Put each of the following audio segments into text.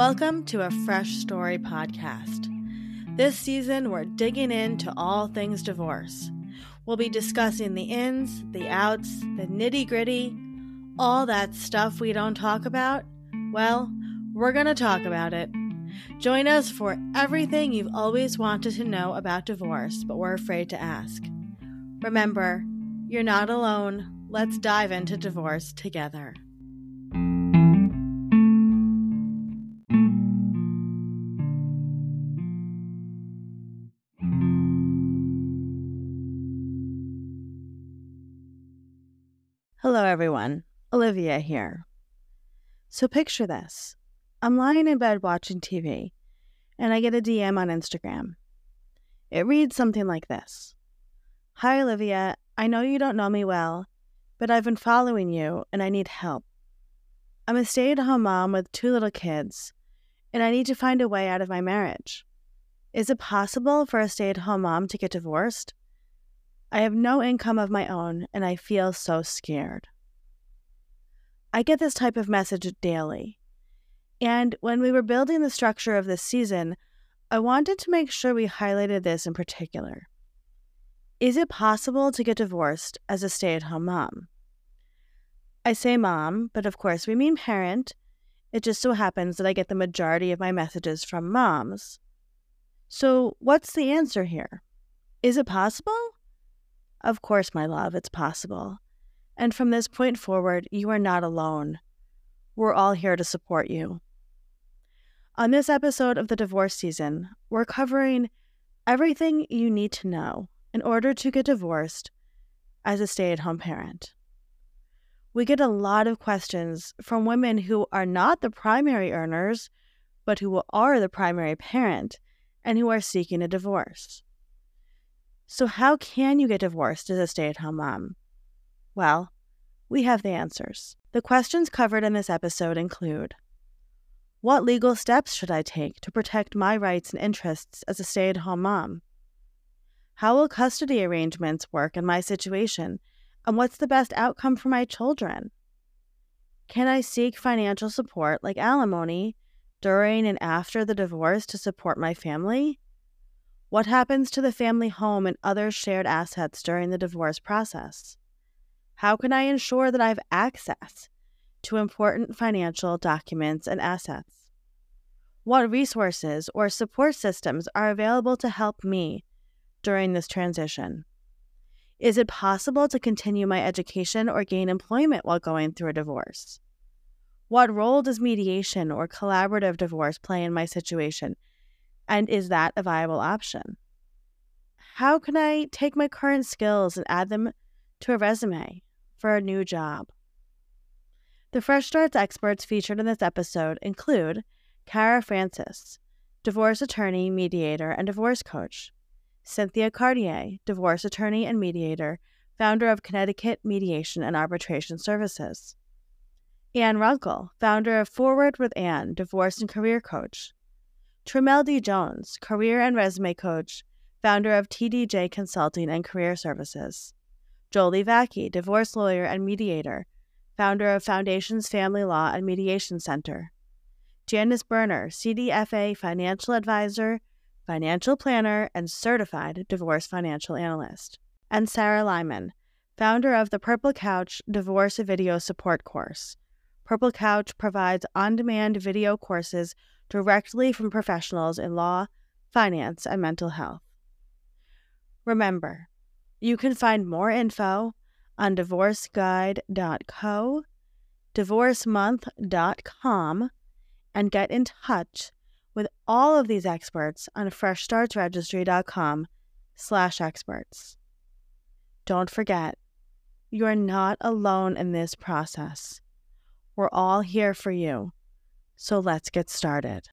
Welcome to a Fresh Story podcast. This season, we're digging into all things divorce. We'll be discussing the ins, the outs, the nitty gritty, all that stuff we don't talk about. Well, we're going to talk about it. Join us for everything you've always wanted to know about divorce, but were afraid to ask. Remember, you're not alone. Let's dive into divorce together. Everyone. Olivia here. So, picture this I'm lying in bed watching TV, and I get a DM on Instagram. It reads something like this Hi, Olivia. I know you don't know me well, but I've been following you and I need help. I'm a stay at home mom with two little kids, and I need to find a way out of my marriage. Is it possible for a stay at home mom to get divorced? I have no income of my own, and I feel so scared. I get this type of message daily. And when we were building the structure of this season, I wanted to make sure we highlighted this in particular. Is it possible to get divorced as a stay at home mom? I say mom, but of course we mean parent. It just so happens that I get the majority of my messages from moms. So, what's the answer here? Is it possible? Of course, my love, it's possible. And from this point forward, you are not alone. We're all here to support you. On this episode of the divorce season, we're covering everything you need to know in order to get divorced as a stay at home parent. We get a lot of questions from women who are not the primary earners, but who are the primary parent and who are seeking a divorce. So, how can you get divorced as a stay at home mom? Well, we have the answers. The questions covered in this episode include What legal steps should I take to protect my rights and interests as a stay at home mom? How will custody arrangements work in my situation? And what's the best outcome for my children? Can I seek financial support like alimony during and after the divorce to support my family? What happens to the family home and other shared assets during the divorce process? How can I ensure that I have access to important financial documents and assets? What resources or support systems are available to help me during this transition? Is it possible to continue my education or gain employment while going through a divorce? What role does mediation or collaborative divorce play in my situation and is that a viable option? How can I take my current skills and add them to a resume for a new job? The Fresh Starts experts featured in this episode include Kara Francis, divorce attorney, mediator, and divorce coach, Cynthia Cartier, divorce attorney and mediator, founder of Connecticut Mediation and Arbitration Services, Ann Runkle, founder of Forward with Ann, divorce and career coach, Tramel D. Jones, career and resume coach, founder of TDJ Consulting and Career Services. Jolie Vacchi, divorce lawyer and mediator, founder of Foundations Family Law and Mediation Center. Janice Berner, CDFA financial advisor, financial planner, and certified divorce financial analyst. And Sarah Lyman, founder of the Purple Couch Divorce Video Support Course. Purple Couch provides on demand video courses directly from professionals in law, finance, and mental health. Remember, you can find more info on divorceguide.co, divorcemonth.com, and get in touch with all of these experts on freshstartsregistry.com slash experts. Don't forget, you are not alone in this process. We're all here for you so let's get started.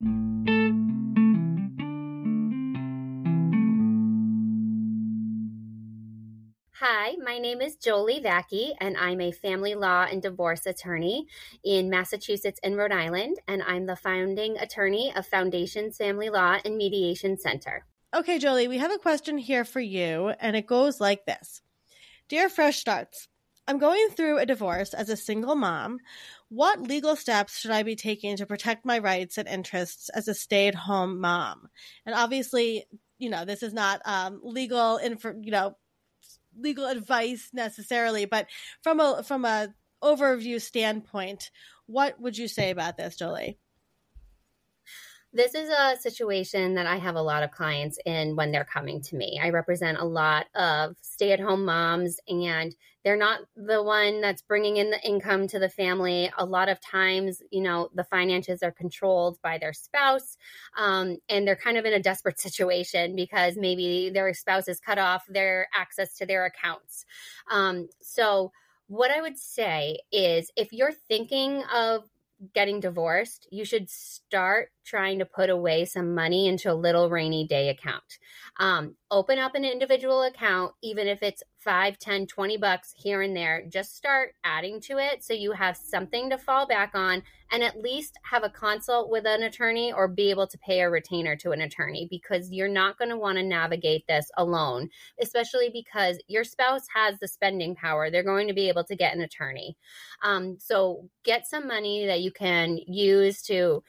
Hi, my name is Jolie Vacchi, and I'm a family law and divorce attorney in Massachusetts and Rhode Island, and I'm the founding attorney of Foundations Family Law and Mediation Center. Okay, Jolie, we have a question here for you, and it goes like this Dear Fresh Starts, I'm going through a divorce as a single mom. What legal steps should I be taking to protect my rights and interests as a stay at home mom? And obviously, you know, this is not um, legal, info, you know, legal advice necessarily, but from a from a overview standpoint, what would you say about this, Jolie? This is a situation that I have a lot of clients in when they're coming to me. I represent a lot of stay at home moms, and they're not the one that's bringing in the income to the family. A lot of times, you know, the finances are controlled by their spouse, um, and they're kind of in a desperate situation because maybe their spouse has cut off their access to their accounts. Um, so, what I would say is if you're thinking of getting divorced, you should start trying to put away some money into a little rainy day account. Um, open up an individual account, even if it's 5, 10, 20 bucks here and there. Just start adding to it so you have something to fall back on and at least have a consult with an attorney or be able to pay a retainer to an attorney because you're not going to want to navigate this alone, especially because your spouse has the spending power. They're going to be able to get an attorney. Um, so get some money that you can use to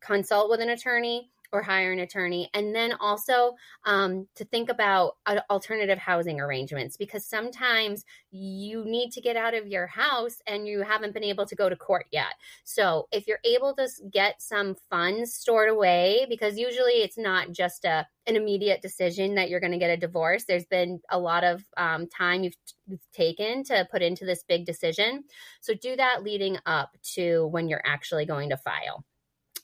consult with an attorney or hire an attorney. And then also um, to think about alternative housing arrangements because sometimes you need to get out of your house and you haven't been able to go to court yet. So if you're able to get some funds stored away because usually it's not just a an immediate decision that you're going to get a divorce. There's been a lot of um, time you've, you've taken to put into this big decision. So do that leading up to when you're actually going to file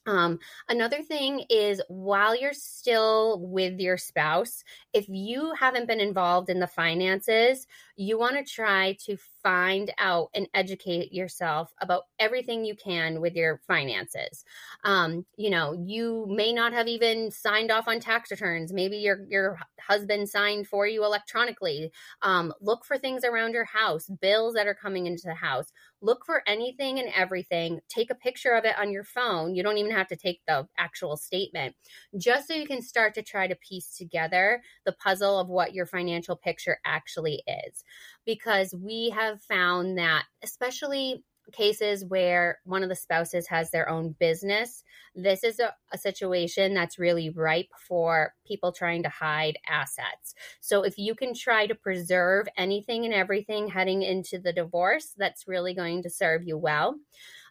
um, another thing is while you're still with your spouse, if you haven't been involved in the finances, you want to try to find out and educate yourself about everything you can with your finances. Um, you know, you may not have even signed off on tax returns. Maybe your your husband signed for you electronically. Um, look for things around your house, bills that are coming into the house. Look for anything and everything. Take a picture of it on your phone. You don't even have to take the actual statement, just so you can start to try to piece together the puzzle of what your financial picture actually is because we have found that, especially cases where one of the spouses has their own business, this is a, a, situation that's really ripe for people trying to hide assets. So, if you can try to preserve anything and everything heading into the divorce, that's really going to serve you well.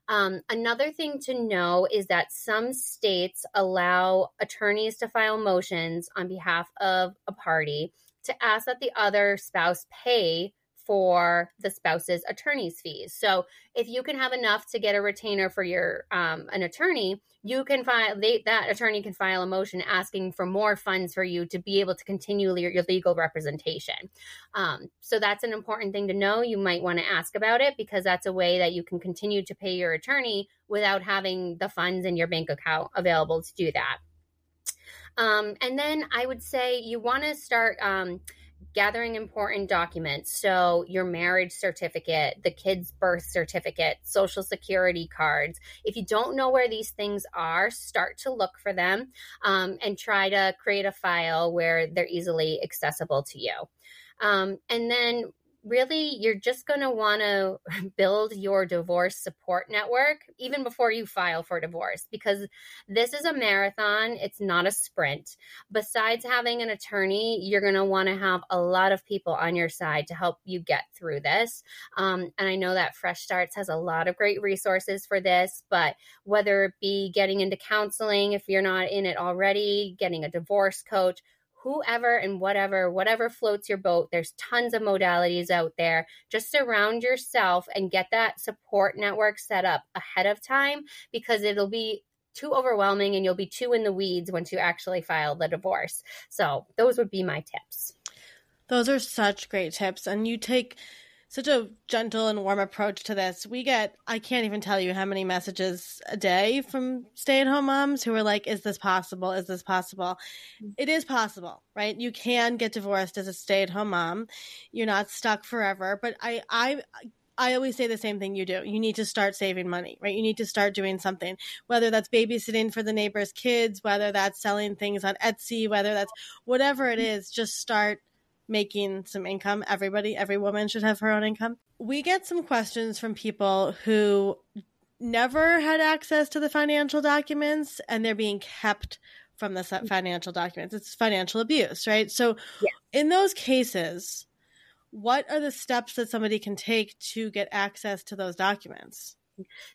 Um, another thing to know is that some states allow attorneys to file motions on behalf of a party to ask that the other spouse pay for the spouse's attorney's fees. So if you can have enough to get a retainer for your um, an attorney, you can file they, that attorney can file a motion asking for more funds for you to be able to continue your, your legal representation. Um, so that's an important thing to know. You might want to ask about it because that's a way that you can continue to pay your attorney without having the funds in your bank account available to do that. Um, and then I would say you want to start. Um, gathering important documents. So, your marriage certificate, the kid's birth certificate, social security cards. If you don't know where these things are, start to look for them um, and try to create a file where they're easily accessible to you. Um, and then really you're just going to want to build your divorce support network even before you file for divorce because this is a marathon it's not a sprint. Besides having an attorney you're going to want to have a lot of people on your side to help you get through this. Um, and i know that fresh starts has a lot of great resources for this but whether it be getting into counseling if you're not in it already getting a divorce coach whoever and whatever, whatever floats your boat. There's tons of modalities out there. Just surround yourself and get that support network set up ahead of time because it'll be too overwhelming and you'll be too in the weeds once you actually file the divorce. So, those would be my tips. Those are such great tips. And you take such a gentle and warm approach to this. We get, I can't even tell you how many messages a day from stay at home moms who are like, is this possible? Is this possible? Mm-hmm. It is possible, right? You can get divorced as a stay at home mom. You're not stuck forever. But I, I, I always say the same thing you do. You need to start saving money, right? You need to start doing something, whether that's babysitting for the neighbor's kids, whether that's selling things on Etsy, whether that's whatever it is, just start making some income. Everybody, every woman should have her own income. We get some questions from people who never had access to the financial documents and they're being kept from the financial documents. It's financial abuse, right? So, yeah. in those cases, what are the steps that somebody can take to get access to those documents?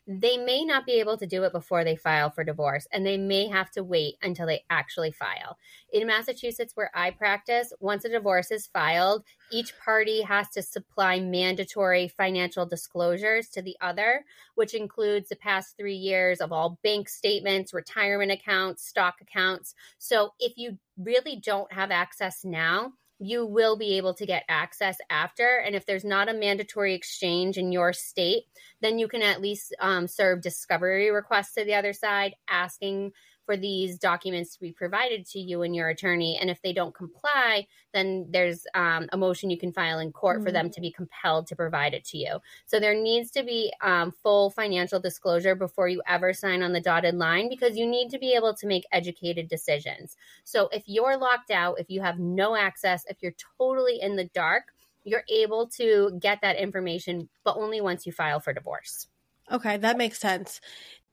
They may not be able to do it before they file for divorce and they may have to wait until they actually file. In Massachusetts, where I practice, once a divorce is filed, each party has to supply mandatory financial disclosures to the other, which includes the past three years of all bank statements, retirement accounts, stock accounts. So if you really don't have access now, you will be able to get access after. And if there's not a mandatory exchange in your state, then you can at least um, serve discovery requests to the other side asking for these documents to be provided to you and your attorney. And if they don't comply, then there's um, a motion you can file in court mm-hmm. for them mm-hmm. to be compelled to provide it to you. So there needs to be um, full financial disclosure before you ever sign on the dotted line because you need to be able to make educated decisions. So if you're locked out, if you have no access, if you're totally in the dark, you're able to get that information, but only once you file for divorce. Okay, that makes sense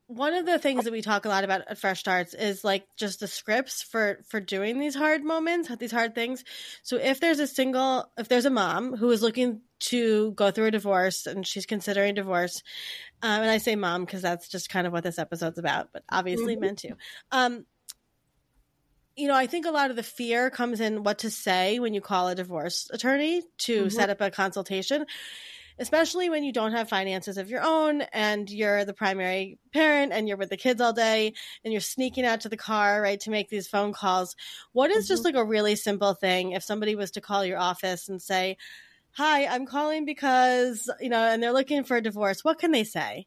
one of the things that we talk a lot about at fresh starts is like just the scripts for for doing these hard moments these hard things so if there's a single if there's a mom who is looking to go through a divorce and she's considering divorce um, and i say mom because that's just kind of what this episode's about but obviously mm-hmm. meant to um, you know, I think a lot of the fear comes in what to say when you call a divorce attorney to mm-hmm. set up a consultation especially when you don't have finances of your own and you're the primary parent and you're with the kids all day and you're sneaking out to the car, right, to make these phone calls. What is mm-hmm. just like a really simple thing if somebody was to call your office and say, Hi, I'm calling because, you know, and they're looking for a divorce, what can they say?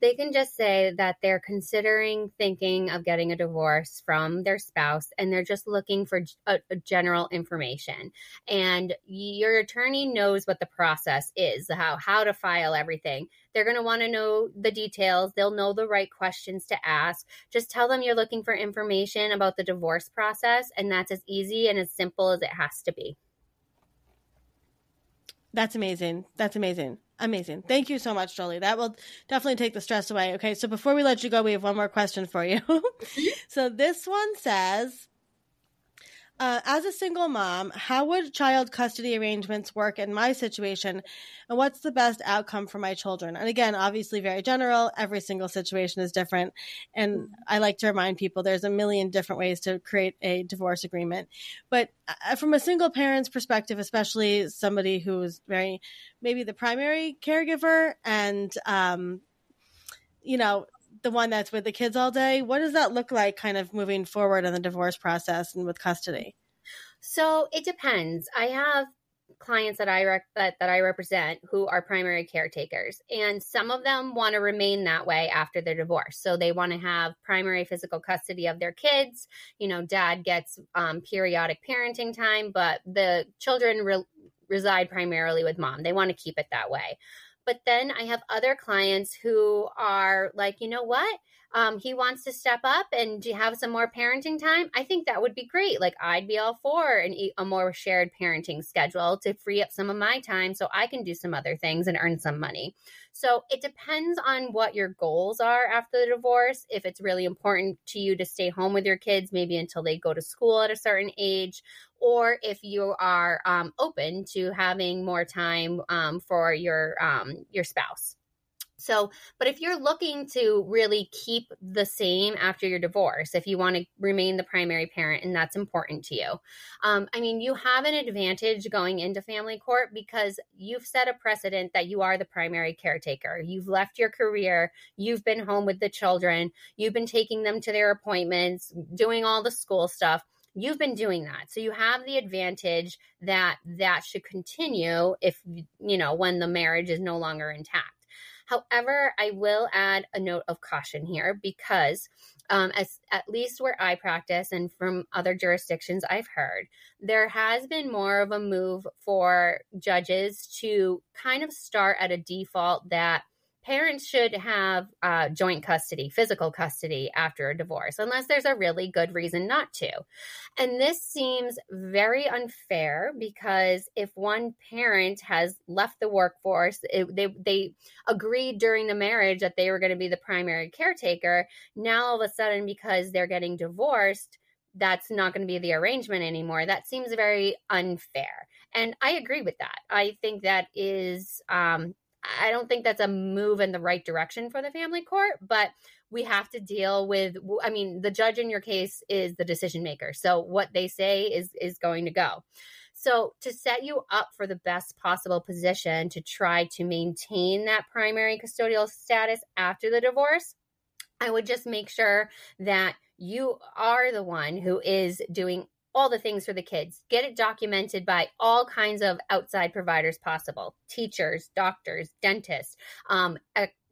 They can just say that they're considering thinking of getting a divorce from their spouse and they're just looking for a, a general information. And your attorney knows what the process is how how to file everything. They're going to want to know the details. They'll know the right questions to ask. Just tell them you're looking for information about the divorce process and that's as easy and as simple as it has to be. That's amazing. That's amazing Amazing. Thank you so much, Jolie. That will definitely take the stress away. Okay, so before we let you go, we have one more question for you. so this one says uh, as a single mom, how would child custody arrangements work in my situation? And what's the best outcome for my children? And again, obviously, very general. Every single situation is different. And I like to remind people there's a million different ways to create a divorce agreement. But uh, from a single parent's perspective, especially somebody who's very, maybe the primary caregiver and, um, you know, the one that's with the kids all day. What does that look like kind of moving forward in the divorce process and with custody? So it depends. I have clients that I rec- that, that I represent who are primary caretakers and some of them want to remain that way after their divorce. So they want to have primary physical custody of their kids. You know, dad gets um, periodic parenting time, but the children re- reside primarily with mom. They want to keep it that way. But then I have other clients who are like, you know what? Um, he wants to step up and to have some more parenting time. I think that would be great. Like I'd be all for an, a more shared parenting schedule to free up some of my time so I can do some other things and earn some money. So it depends on what your goals are after the divorce. If it's really important to you to stay home with your kids, maybe until they go to school at a certain age, or if you are um, open to having more time um, for your um, your spouse. So, but if you're looking to really keep the same after your divorce, if you want to remain the primary parent and that's important to you, um, I mean, you have an advantage going into family court because you've set a precedent that you are the primary caretaker. You've left your career, you've been home with the children, you've been taking them to their appointments, doing all the school stuff. You've been doing that. So you have the advantage that that should continue if you know when the marriage is no longer intact however i will add a note of caution here because um, as at least where i practice and from other jurisdictions i've heard there has been more of a move for judges to kind of start at a default that parents should have uh, joint custody, physical custody after a divorce, unless there's a really good reason not to. And this seems very unfair because if one parent has left the workforce, it, they they agreed during the marriage that they were going to be the primary caretaker. Now all of a sudden, because they're getting divorced, that's not going to be the arrangement anymore. That seems very unfair. And I agree with that. I think that is um, I don't think that's a move in the right direction for the family court, but we have to deal with I mean, the judge in your case is the decision maker. So what they say is is going to go. So to set you up for the best possible position to try to maintain that primary custodial status after the divorce, I would just make sure that you are the one who is doing all the things for the kids. Get it documented by all kinds of outside providers possible teachers, doctors, dentists, um,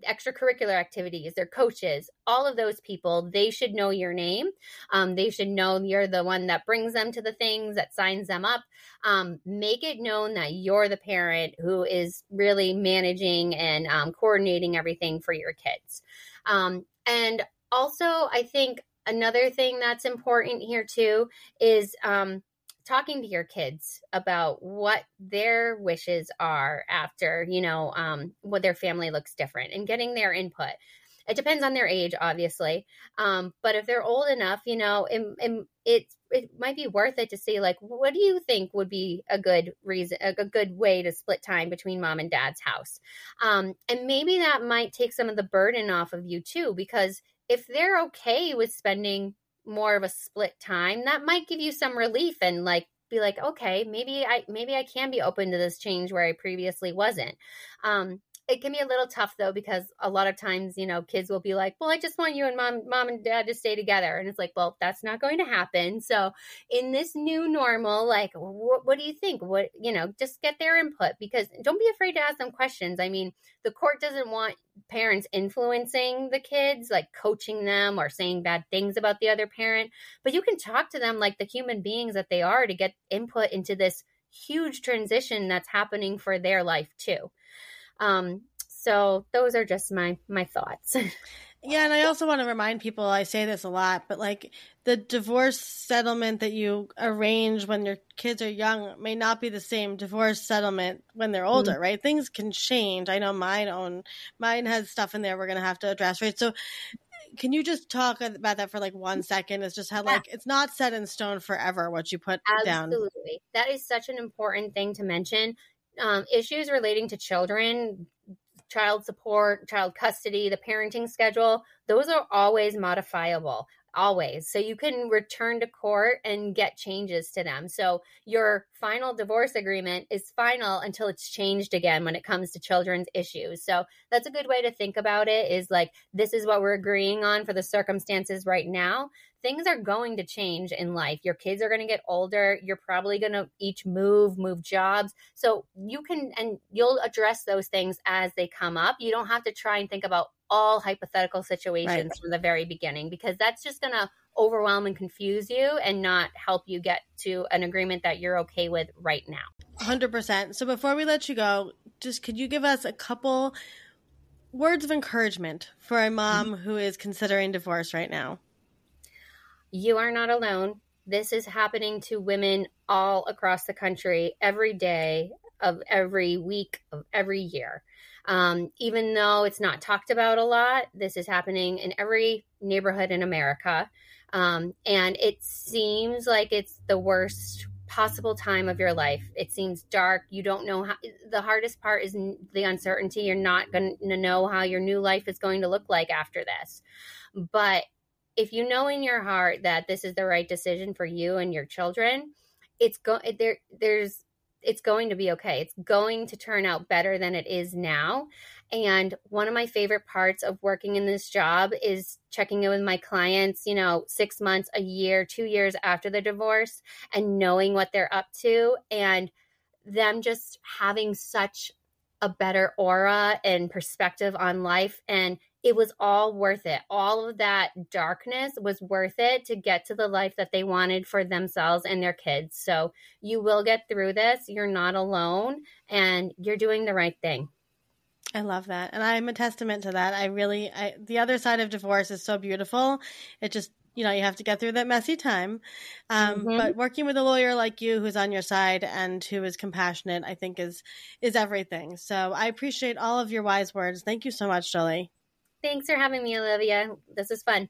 extracurricular activities, their coaches, all of those people. They should know your name. Um, they should know you're the one that brings them to the things, that signs them up. Um, make it known that you're the parent who is really managing and um, coordinating everything for your kids. Um, and also, I think another thing that's important here too is um, talking to your kids about what their wishes are after you know um, what their family looks different and getting their input. It depends on their age obviously um, but if they're old enough you know it, it, it, it might be worth it to see like what do you think would be a good reason a, good way to split time between mom and dad's house? Um, and maybe that might take some of the burden off of you too because if they're okay with spending more of a split time, that might give you some relief and like be like, okay, maybe I maybe I can be open to this change where I previously wasn't. Um, it can be a little tough though because a lot of times you know kids will be like well i just want you and mom mom and dad to stay together. And it's like well that's not going to happen. So in this new normal like what, what do you think? What you know just get their input because don't be afraid to ask them questions. I mean the court doesn't want parents influencing the kids like coaching them or saying bad things about the other parent but you can talk to them like the human beings that they are to get input into this huge transition that's happening for their life too um, so those are just my my thoughts. yeah, and I also want to remind people I say this a lot, but like the divorce settlement that you arrange when your kids are young may not be the same divorce settlement when they're older, mm-hmm. right? Things can change. I know mine own mine has stuff in there we're gonna have to address, right? So can you just talk about that for like one second? It's just how yeah. like it's not set in stone forever what you put Absolutely. down. Absolutely. That is such an important thing to mention um, issues relating to children, child support, child custody, the parenting schedule, those are always modifiable always. So you can return to court and get changes to them. So your final divorce agreement is final until it's changed again when it comes to children's issues. So that's a good way to think about it is like this is what we're agreeing on for the circumstances right now things are going to change in life. Your kids are going to get older. You're probably going to each move, move jobs. So you can, and you'll address those things as they come up. You don't have to try and think about all hypothetical situations right. from the very beginning because that's just going to overwhelm and confuse you and not help you get to an agreement that you're okay with right now. 100%. So before we let you go, just could you give us a couple words of encouragement for a mom mm-hmm. who is considering divorce right now? You are not alone. This is happening to women all across the country every day of every week of every year. Um, even though it's not talked about a lot, this is happening in every neighborhood in America. Um, and it seems like it's the worst possible time of your life. It seems dark. You don't know how. The hardest part is the uncertainty. You're not going to know how your new life is going to look like after this. But if you know in your heart that this is the right decision for you and your children, it's go there there's it's going to be okay. It's going to turn out better than it is now. And one of my favorite parts of working in this job is checking in with my clients, you know, six months, a year, two years after the divorce and knowing what they're up to and them just having such a better aura and perspective on life. And it was all worth it. All of that darkness was worth it to get to the life that they wanted for themselves and their kids. So you will get through this. You're not alone and you're doing the right thing. I love that. And I'm a testament to that. I really, I, the other side of divorce is so beautiful. It just, you know, you have to get through that messy time. Um, mm-hmm. But working with a lawyer like you who's on your side and who is compassionate, I think is, is everything. So I appreciate all of your wise words. Thank you so much, Jolie. Thanks for having me, Olivia. This is fun.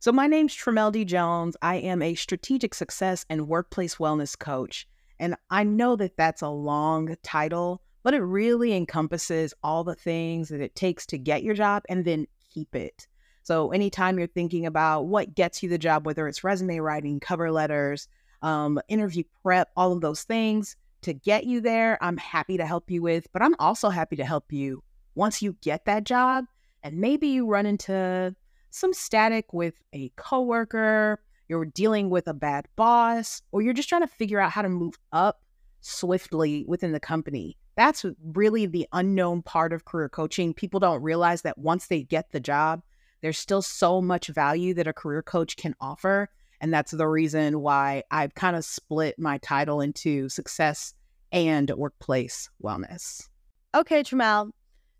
So, my name's Tramel D. Jones. I am a strategic success and workplace wellness coach. And I know that that's a long title, but it really encompasses all the things that it takes to get your job and then keep it. So, anytime you're thinking about what gets you the job, whether it's resume writing, cover letters, um, interview prep, all of those things to get you there, I'm happy to help you with. But I'm also happy to help you once you get that job and maybe you run into some static with a coworker, you're dealing with a bad boss, or you're just trying to figure out how to move up swiftly within the company. That's really the unknown part of career coaching. People don't realize that once they get the job, there's still so much value that a career coach can offer. And that's the reason why I've kind of split my title into success and workplace wellness. Okay, Tramel.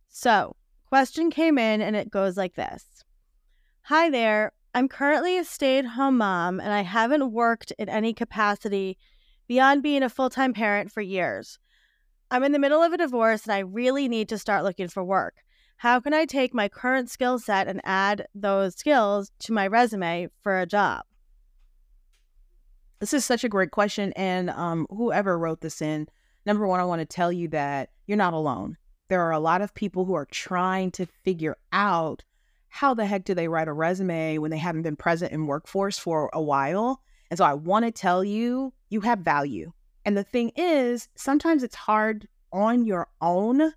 So, question came in and it goes like this Hi there. I'm currently a stay at home mom and I haven't worked in any capacity beyond being a full time parent for years. I'm in the middle of a divorce and I really need to start looking for work. How can I take my current skill set and add those skills to my resume for a job? This is such a great question. And um, whoever wrote this in, number one, I want to tell you that you're not alone. There are a lot of people who are trying to figure out how the heck do they write a resume when they haven't been present in workforce for a while? And so I want to tell you, you have value. And the thing is, sometimes it's hard on your own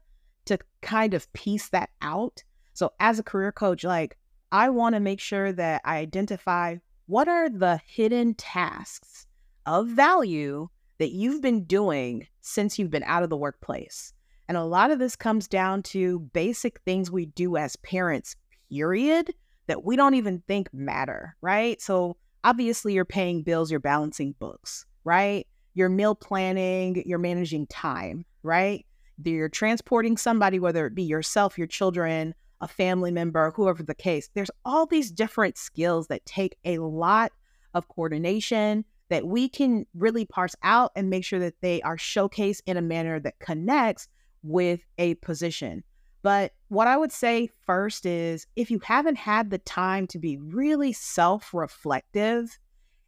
to kind of piece that out. So as a career coach, like I want to make sure that I identify what are the hidden tasks of value that you've been doing since you've been out of the workplace. And a lot of this comes down to basic things we do as parents period that we don't even think matter, right? So obviously you're paying bills, you're balancing books, right? You're meal planning, you're managing time, right? You're transporting somebody, whether it be yourself, your children, a family member, whoever the case. There's all these different skills that take a lot of coordination that we can really parse out and make sure that they are showcased in a manner that connects with a position. But what I would say first is if you haven't had the time to be really self reflective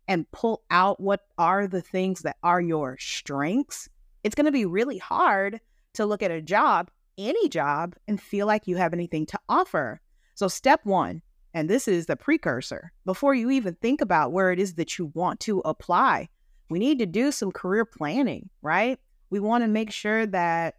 and pull out what are the things that are your strengths, it's going to be really hard to look at a job, any job, and feel like you have anything to offer. So, step one, and this is the precursor, before you even think about where it is that you want to apply, we need to do some career planning, right? We want to make sure that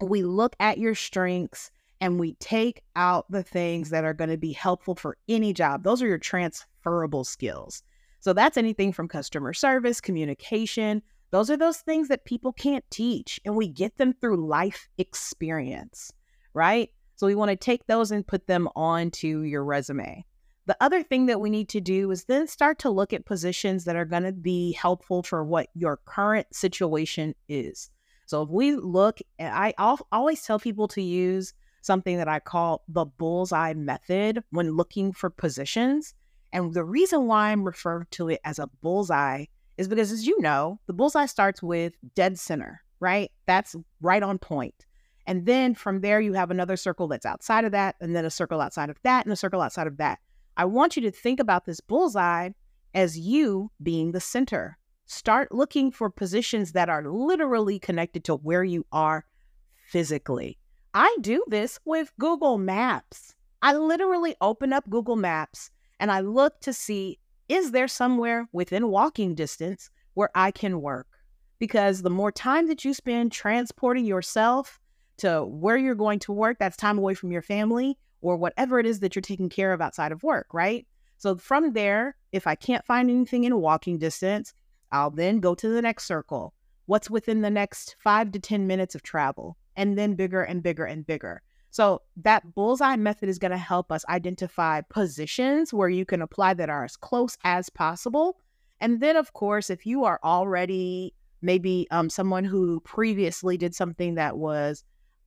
we look at your strengths and we take out the things that are going to be helpful for any job. Those are your transferable skills. So that's anything from customer service, communication. Those are those things that people can't teach, and we get them through life experience, right? So we want to take those and put them onto your resume. The other thing that we need to do is then start to look at positions that are going to be helpful for what your current situation is. So if we look, I always tell people to use something that I call the bullseye method when looking for positions. And the reason why I'm referring to it as a bullseye is because, as you know, the bullseye starts with dead center, right? That's right on point. And then from there, you have another circle that's outside of that, and then a circle outside of that, and a circle outside of that. I want you to think about this bullseye as you being the center. Start looking for positions that are literally connected to where you are physically. I do this with Google Maps. I literally open up Google Maps and I look to see is there somewhere within walking distance where I can work? Because the more time that you spend transporting yourself to where you're going to work, that's time away from your family or whatever it is that you're taking care of outside of work, right? So from there, if I can't find anything in walking distance, I'll then go to the next circle. What's within the next five to 10 minutes of travel? And then bigger and bigger and bigger. So that bullseye method is going to help us identify positions where you can apply that are as close as possible. And then, of course, if you are already maybe um, someone who previously did something that was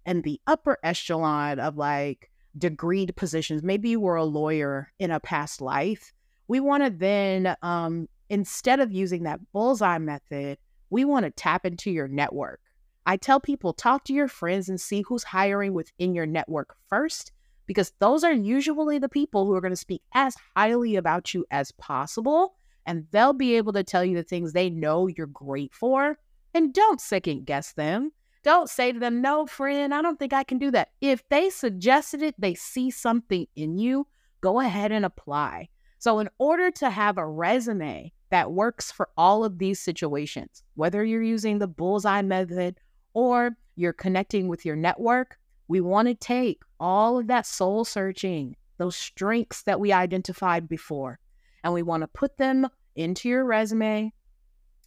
in the upper echelon of like degreed positions, maybe you were a lawyer in a past life, we want to then, um, instead of using that bullseye method, we want to tap into your network. I tell people talk to your friends and see who's hiring within your network first, because those are usually the people who are going to speak as highly about you as possible. And they'll be able to tell you the things they know you're great for. And don't second guess them. Don't say to them, no, friend, I don't think I can do that. If they suggested it, they see something in you, go ahead and apply. So, in order to have a resume that works for all of these situations, whether you're using the bullseye method or you're connecting with your network, we want to take all of that soul searching, those strengths that we identified before, and we want to put them into your resume,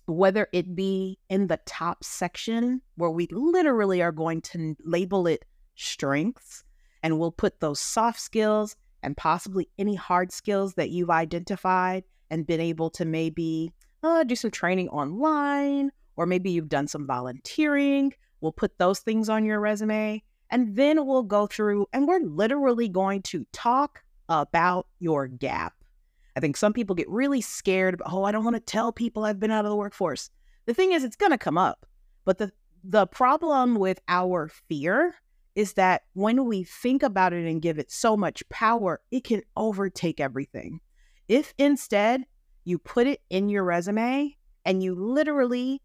whether it be in the top section where we literally are going to label it strengths, and we'll put those soft skills and possibly any hard skills that you've identified and been able to maybe uh, do some training online, or maybe you've done some volunteering. We'll put those things on your resume. And then we'll go through and we're literally going to talk about your gap. I think some people get really scared about, oh, I don't want to tell people I've been out of the workforce. The thing is, it's going to come up. But the, the problem with our fear is that when we think about it and give it so much power, it can overtake everything. If instead you put it in your resume and you literally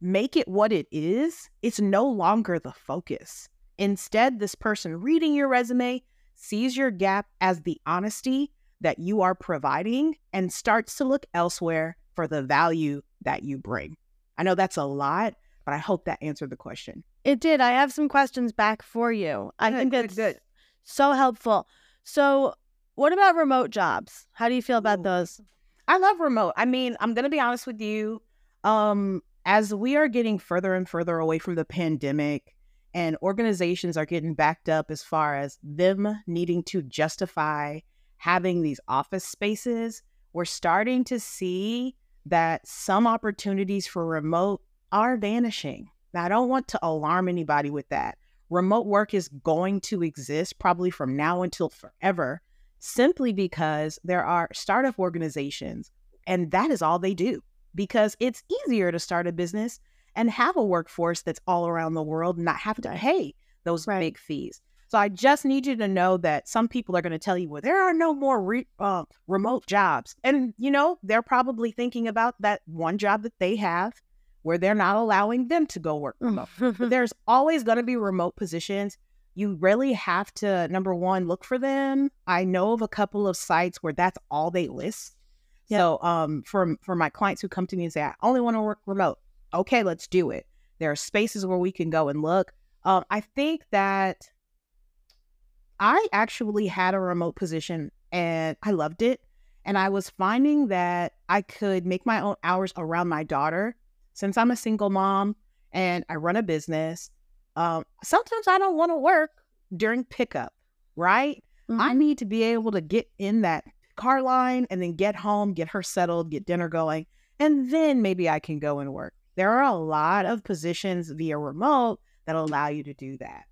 make it what it is, it's no longer the focus. Instead, this person reading your resume sees your gap as the honesty that you are providing and starts to look elsewhere for the value that you bring. I know that's a lot, but I hope that answered the question. It did. I have some questions back for you. I Good, think good, that's good. so helpful. So, what about remote jobs? How do you feel about Ooh. those? I love remote. I mean, I'm going to be honest with you. Um, as we are getting further and further away from the pandemic and organizations are getting backed up as far as them needing to justify having these office spaces, we're starting to see that some opportunities for remote are vanishing. Now, I don't want to alarm anybody with that. Remote work is going to exist probably from now until forever, simply because there are startup organizations, and that is all they do because it's easier to start a business and have a workforce that's all around the world and not have to pay those Right. big fees. So I just need you to know that some people are going to tell you, well, there are no more re- uh, remote jobs. And, you know, they're probably thinking about that one job that they have where they're not allowing them to go work remote. There's always going to be remote positions. You really have to, number one, look for them. I know of a couple of sites where that's all they list. Yep. So um, for, for my clients who come to me and say, I only want to work remote, okay, let's do it. There are spaces where we can go and look. Um, I think that I actually had a remote position and I loved it. And I was finding that I could make my own hours around my daughter since I'm a single mom and I run a business. Um, sometimes I don't want to work during pickup, right? I Mhm. need to be able to get in that car line and then get home, get her settled, get dinner going, and then maybe I can go and work. There are a lot of positions via remote that allow you to do that.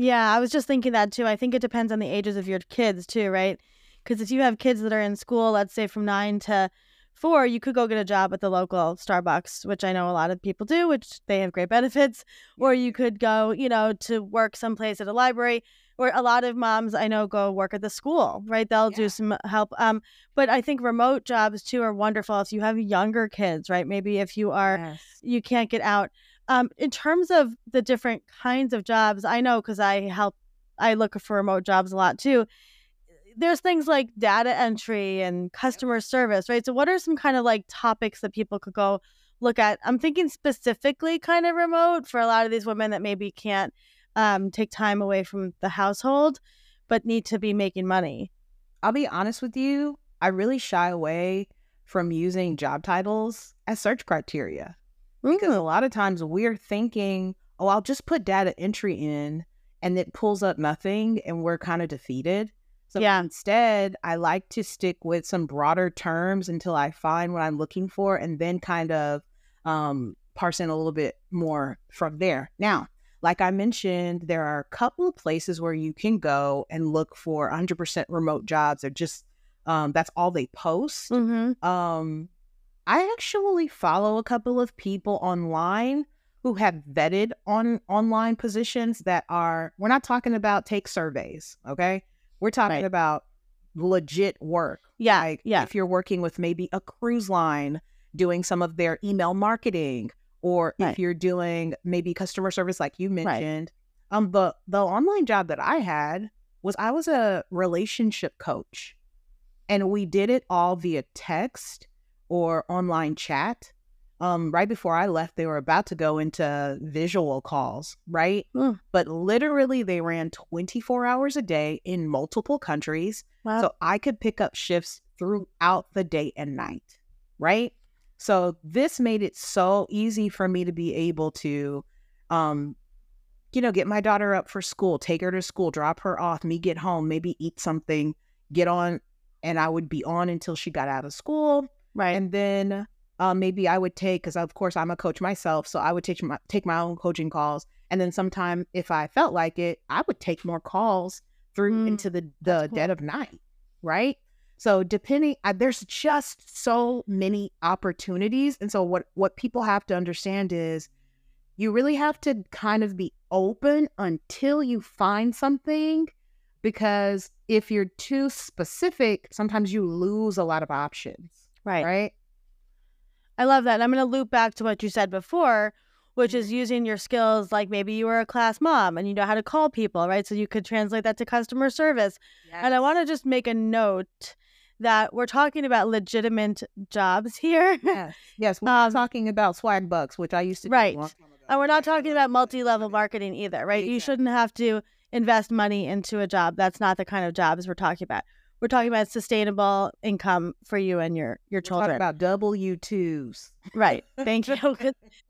Yeah, I was just thinking that too. I think it depends on the ages of your kids too, right? Because if you have kids that are in school, let's say from nine to four, you could go get a job at the local Starbucks, which I know a lot of people do, which they have great benefits. Or you could go, you know, to work someplace at a library. Or a lot of moms I know go work at the school, right? They'll Yeah. do some help. Um, but I think remote jobs too are wonderful if you have younger kids, right? Maybe if you are Yes. you can't get out. Um, in terms of the different kinds of jobs, I know because I help, I look for remote jobs a lot too. There's things like data entry and customer service, right? So, what are some kind of like topics that people could go look at? I'm thinking specifically kind of remote for a lot of these women that maybe can't um, take time away from the household, but need to be making money. I'll be honest with you, I really shy away from using job titles as search criteria because a lot of times we're thinking, oh, I'll just put data entry in and it pulls up nothing and we're kind of defeated. So Yeah. instead, I like to stick with some broader terms until I find what I'm looking for and then kind of um, parse in a little bit more from there. Now, like I mentioned, there are a couple of places where you can go and look for 100% remote jobs or just um, that's all they post. Mm-hmm. Um, I actually follow a couple of people online who have vetted on online positions that are. We're not talking about take surveys, okay? We're talking Right. about legit work. Yeah. Like yeah. if you're working with maybe a cruise line doing some of their email marketing, or Right. if you're doing maybe customer service like you Right. mentioned. Um, the the online job that I had was I was a relationship coach, and we did it all via text or online chat. Um, right before I left, they were about to go into visual calls, right? Mm. But literally, they ran 24 hours a day in multiple countries. Wow. So I could pick up shifts throughout the day and night, right? So this made it so easy for me to be able to, um, you know, get my daughter up for school, take her to school, drop her off, me get home, maybe eat something, get on, and I would be on until she got out of school, right. and then uh, maybe I would take, because of course I'm a coach myself, so I would take my take my own coaching calls, and then sometime if I felt like it, I would take more calls through Mm, into the the cool. dead of night, right? So depending, uh, there's just so many opportunities, and so what what people have to understand is you really have to kind of be open until you find something because if you're too specific sometimes you lose a lot of options right. right I love that. And I'm going to loop back to what you said before, which is using your skills like maybe you were a class mom and you know how to call people, right? So you could translate that to customer service. And I want to just make a note that we're talking about legitimate jobs here. yes yes we're Um, talking about Swagbucks which i used to do right. long time ago. And we're not talking about multi level marketing either, right? You shouldn't have to invest money into a job. That's not the kind of jobs we're talking about. We're talking about sustainable income for you and your, your We're talking children. about w2s Right. Thank you,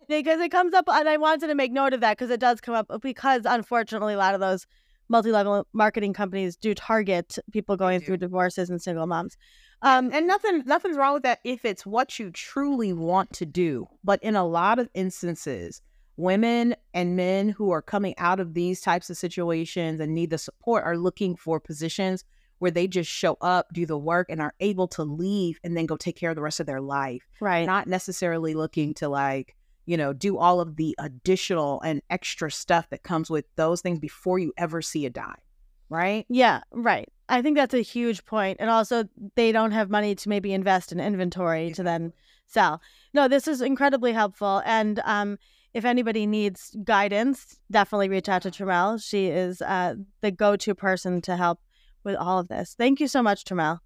because it comes up, and I wanted to make note of that because it does come up. Because unfortunately, a lot of those multi-level marketing companies do target people going through divorces and single moms. Um, and nothing nothing's wrong with that if it's what you truly want to do but in a lot of instances women and men who are coming out of these types of situations and need the support are looking for positions where they just show up do the work and are able to leave and then go take care of the rest of their life right. not necessarily looking to like you know do all of the additional and extra stuff that comes with those things before you ever see a dime right yeah. Right. I think that's a huge point. And also, they don't have money to maybe invest in inventory to then sell. No, this is incredibly helpful. And um, if anybody needs guidance, definitely reach out to Tramel. She is uh, the go-to person to help with all of this. Thank you so much, Tramel.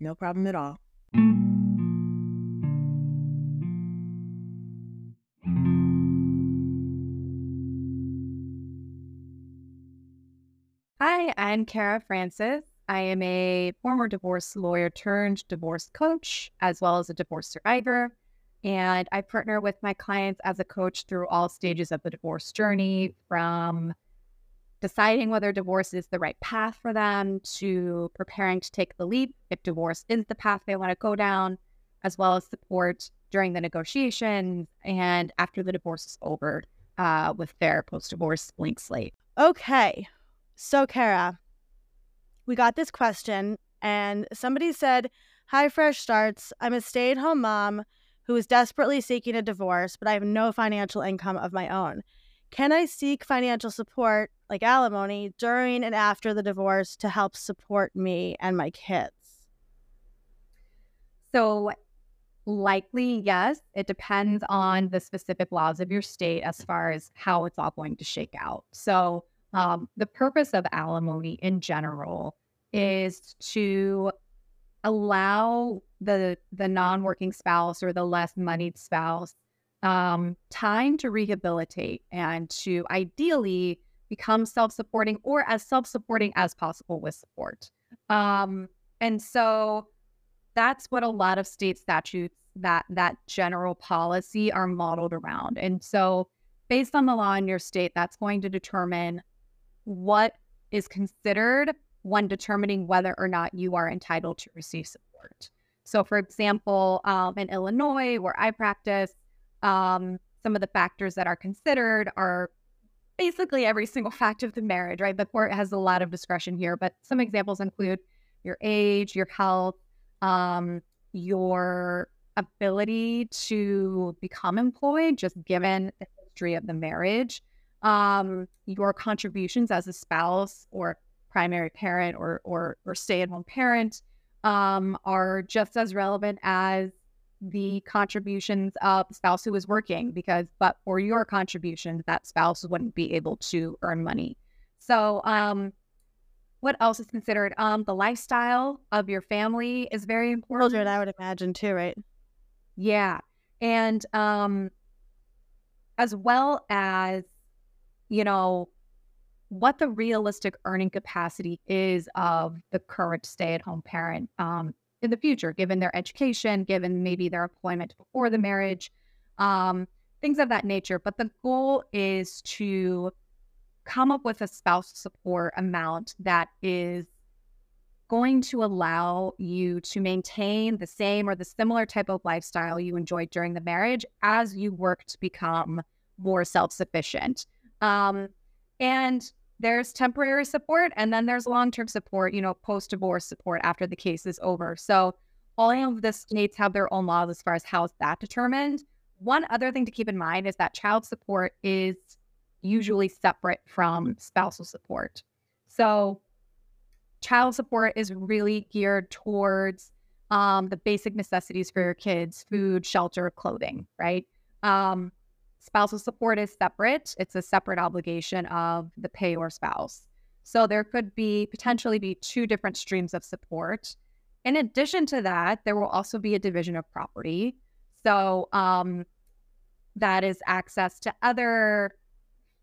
no problem at all Hi, I'm Kara Francis. I am a former divorce lawyer turned divorce coach, as well as a divorce survivor. And I partner with my clients as a coach through all stages of the divorce journey from deciding whether divorce is the right path for them to preparing to take the leap if divorce is the path they want to go down, as well as support during the negotiations and after the divorce is over uh, with their post divorce blank slate. Okay. So, Kara, we got this question, and somebody said, Hi, Fresh Starts. I'm a stay at home mom who is desperately seeking a divorce, but I have no financial income of my own. Can I seek financial support, like alimony, during and after the divorce to help support me and my kids? So, likely, yes. It depends on the specific laws of your state as far as how it's all going to shake out. So, um, the purpose of alimony in general is to allow the the non-working spouse or the less moneyed spouse um, time to rehabilitate and to ideally become self-supporting or as self-supporting as possible with support. Um, and so that's what a lot of state statutes that that general policy are modeled around. And so based on the law in your state, that's going to determine what is considered when determining whether or not you are entitled to receive support. So, for example, um, in Illinois, where I practice, um, some of the factors that are considered are basically every single fact of the marriage, right? The court has a lot of discretion here, but some examples include your age, your health, um, your ability to become employed, just given the history of the marriage, um, your contributions as a spouse or primary parent or or, or stay at home parent um, are just as relevant as the contributions of the spouse who is working because but for your contributions that spouse wouldn't be able to earn money. So um what else is considered? Um the lifestyle of your family is very important children i would imagine too right? Yeah. And um as well as you know what the realistic earning capacity is of the current stay-at-home parent um, in the future, given their education, given maybe their employment before the marriage, um, things of that nature. But the goal is to come up with a spouse support amount that is going to allow you to maintain the same or the similar type of lifestyle you enjoyed during the marriage as you work to become more self sufficient. Um, and there's temporary support and then there's long-term support, you know, post-divorce support after the case is over. So all of the states have their own laws as far as how is that determined. One other thing to keep in mind is that child support is usually separate from spousal support. So child support is really geared towards um, the basic necessities for your kids food shelter clothing right um, Spousal support is separate. It's a separate obligation of the payor spouse. So there could be potentially be two different streams of support. In addition to that, there will also be a division of property. So um, that is access to other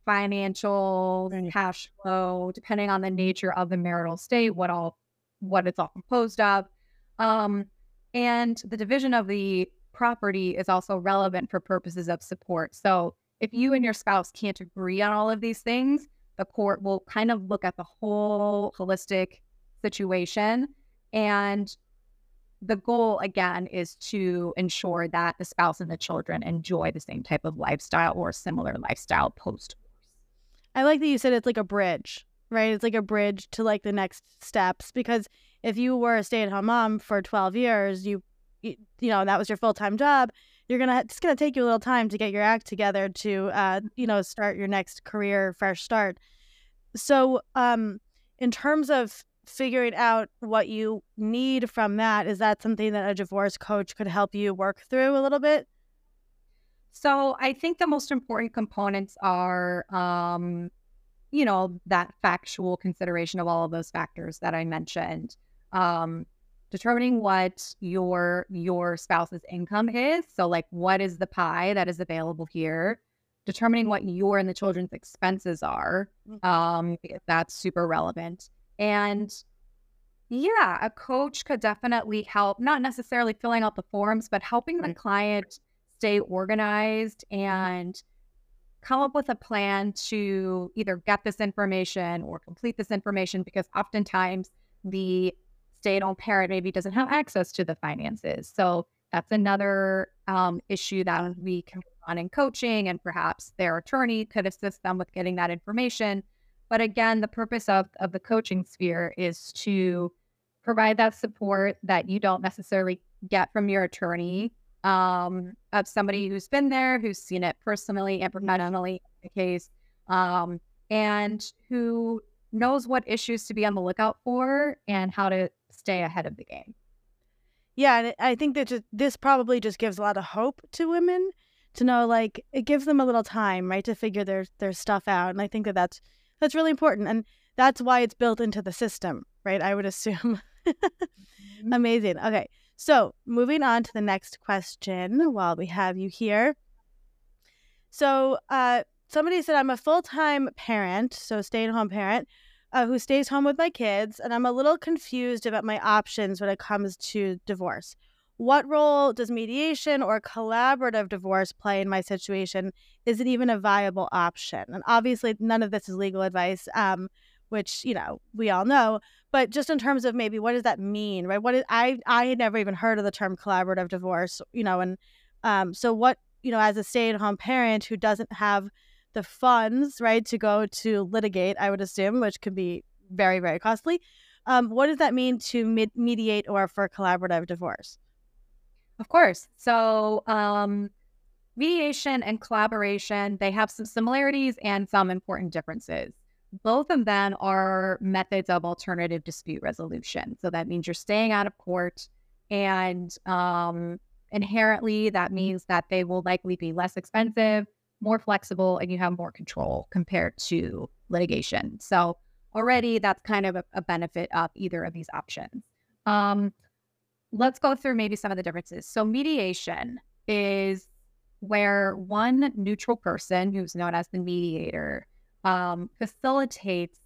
financial cash flow, depending on the nature of the marital state, what all what it's all composed of. Um, and the division of the property is also relevant for purposes of support. So if you and mm-hmm. your spouse can't agree on all of these things, the court will kind of look at the whole holistic situation. And the goal, again, is to ensure that the spouse and the children enjoy the same type of lifestyle or similar lifestyle post divorce. I like that you said it's like a bridge, right? It's like a bridge to like the next steps because if you were a stay at home mom for 12 years, you you, you know, that was your full time job, you're gonna it's gonna take you a little time to get your act together to uh, you know start your next career fresh start. So, um, in terms of figuring out what you need from that, is that something that a divorce coach could help you work through a little bit? So, I think the most important components are, um, you know, that factual consideration of all of those factors that I mentioned. Um, determining what your your spouse's income is. So like what is the pie that is available here? Determining what your and the children's expenses are mm. um that's super relevant. And yeah a coach could definitely help not necessarily filling out the forms but helping the client stay organized and come up with a plan to either get this information or complete this information because oftentimes the stay at home parent maybe doesn't have access to the finances. So that's another um, issue that we can on in coaching, and perhaps their attorney could assist them with getting that information. But again, the purpose of, of the coaching sphere is to provide that support that you don't necessarily get from your attorney, um, of somebody who's been there, who's seen it personally and professionally in the case, um, and who knows what issues to be on the lookout for and how to stay ahead of the game. Yeah, and I think that just, this probably just gives a lot of hope to women to know, like, it gives them a little time, right, to figure their their stuff out, and I think that that's that's really important, and that's why it's built into the system, right? I would assume. mm-hmm. Amazing. Okay, so moving on to the next question while we have you here. So, uh, somebody said, I'm a full time parent, so stay at home parent, uh, who stays home with my kids, and I'm a little confused about my options when it comes to divorce. What role does mediation or collaborative divorce play in my situation? Is it even a viable option? And obviously, none of this is legal advice. Um, which you know we all know. But just in terms of maybe what does that mean, right? What is, I I had never even heard of the term collaborative divorce, you know, and um, so what you know, as a stay-at-home parent who doesn't have the funds, right, to go to litigate, I would assume, which could be very very costly. Um, what does that mean to med- mediate or for collaborative divorce? Of course. So um, mediation and collaboration they have some similarities and some important differences both of them are methods of alternative dispute resolution. So that means you're staying out of court, and um, inherently, that means that they will likely be less expensive, more flexible, and you have more control compared to litigation. So already, that's kind of a, a benefit of either of these options. Um, let's go through maybe some of the differences. So mediation is where one neutral person, who's known as the mediator, um, facilitates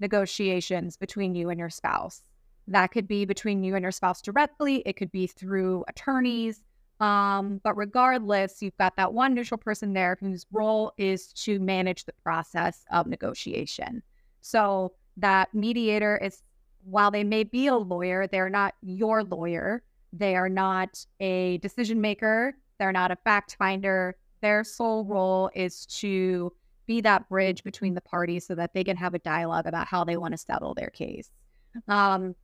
negotiations between you and your spouse. That could be between you and your spouse directly, it could be through attorneys. Um, but regardless, you've got that one neutral person there whose role is to manage the process of negotiation. So that mediator is, while they may be a lawyer, they're not your lawyer. They are not a decision maker. They're not a fact finder. Their sole role is to be that bridge between the parties so that they can have a dialogue about how they want to settle their case. Um,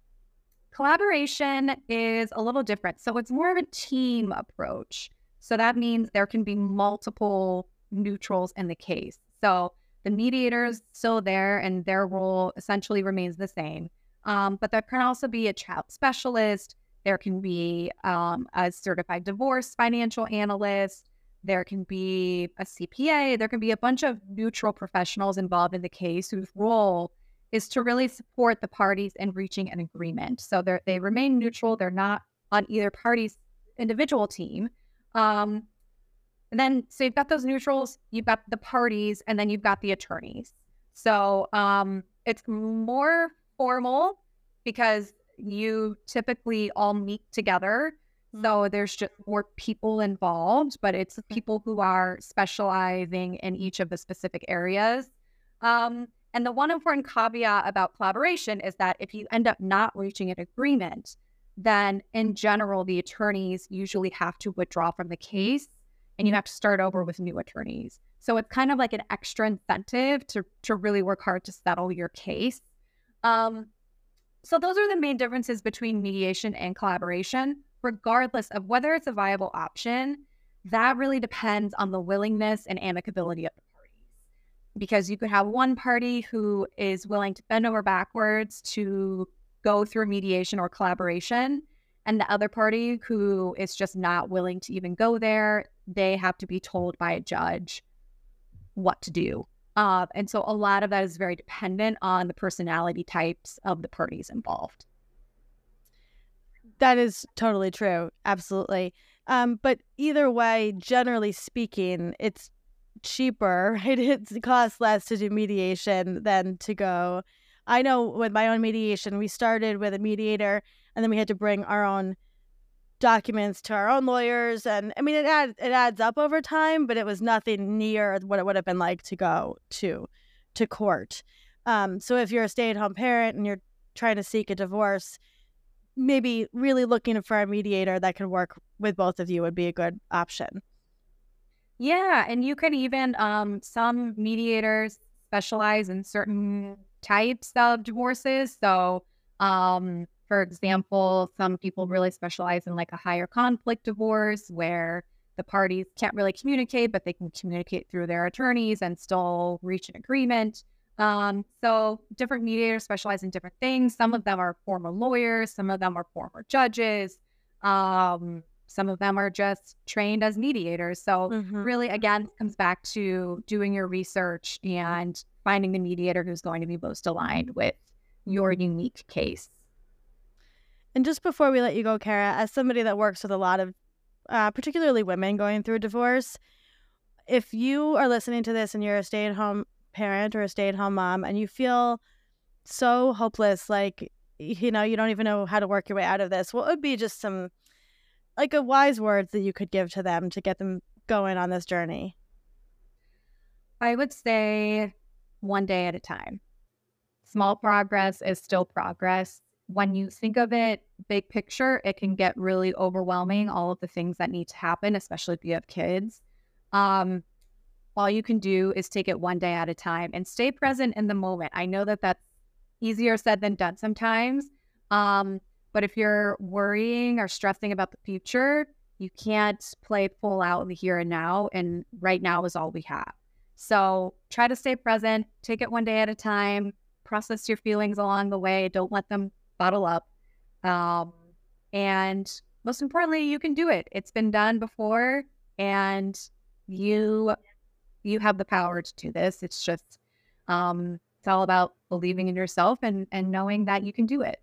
collaboration is a little different. So it's more of a team approach. So that means there can be multiple neutrals in the case. So the mediator is still there and their role essentially remains the same. Um, but there can also be a child specialist. There can be um, a certified divorce financial analyst. There can be a CPA, there can be a bunch of neutral professionals involved in the case whose role is to really support the parties in reaching an agreement. So they they remain neutral, they're not on either party's individual team. Um, and then, so you've got those neutrals, you've got the parties, and then you've got the attorneys. So um, it's more formal because you typically all meet together so there's just more people involved, but it's people who are specializing in each of the specific areas. Um, and the one important caveat about collaboration is that if you end up not reaching an agreement, then in general, the attorneys usually have to withdraw from the case and you have to start over with new attorneys. So it's kind of like an extra incentive to, to really work hard to settle your case. Um, so those are the main differences between mediation and collaboration regardless of whether it's a viable option, that really depends on the willingness and amicability of the. Because you could have one party who is willing to bend over backwards to go through mediation or collaboration, and the other party who is just not willing to even go there. They have to be told by a judge what to do. Uh, and so a lot of that is very dependent on the personality types of the parties involved. That is totally true. Absolutely. Um, but either way, generally speaking, it's cheaper, right? It costs less to do mediation than to go. I know with my own mediation, we started with a mediator and then we had to bring our own documents to our own lawyers and I mean it adds it adds up over time, but it was nothing near what it would have been like to go to to court. Um, so if you're a stay-at-home parent and you're trying to seek a divorce, maybe really looking for a mediator that can work with both of you would be a good option. Yeah, and you can even um some mediators specialize in certain types of divorces. So, um for example, some people really specialize in like a higher conflict divorce where the parties can't really communicate, but they can communicate through their attorneys and still reach an agreement. Um, so different mediators specialize in different things. Some of them are former lawyers, some of them are former judges. Um, some of them are just trained as mediators. So mm-hmm. really again comes back to doing your research and finding the mediator who's going to be most aligned with your unique case. And just before we let you go, Kara, as somebody that works with a lot of uh, particularly women going through a divorce, if you are listening to this and you're a stay at home parent or a stay at home mom and you feel so hopeless, like, you know, you don't even know how to work your way out of this, what would be just some, like, a wise words that you could give to them to get them going on this journey? I would say one day at a time. small progress is still progress. When you think of it big picture, it can get really overwhelming, all of the things that need to happen, especially if you have kids. Um, all you can do is take it one day at a time and stay present in the moment. I know that that's easier said than done sometimes. Um, but if you're worrying or stressing about the future, you can't play full out in the here and now. And right now is all we have. So try to stay present, take it one day at a time, process your feelings along the way. Don't let them bottle up. Um, and most importantly, you can do it. It's been done before, and you you have the power to do this. It's just um, it's all about believing in yourself and and knowing that you can do it.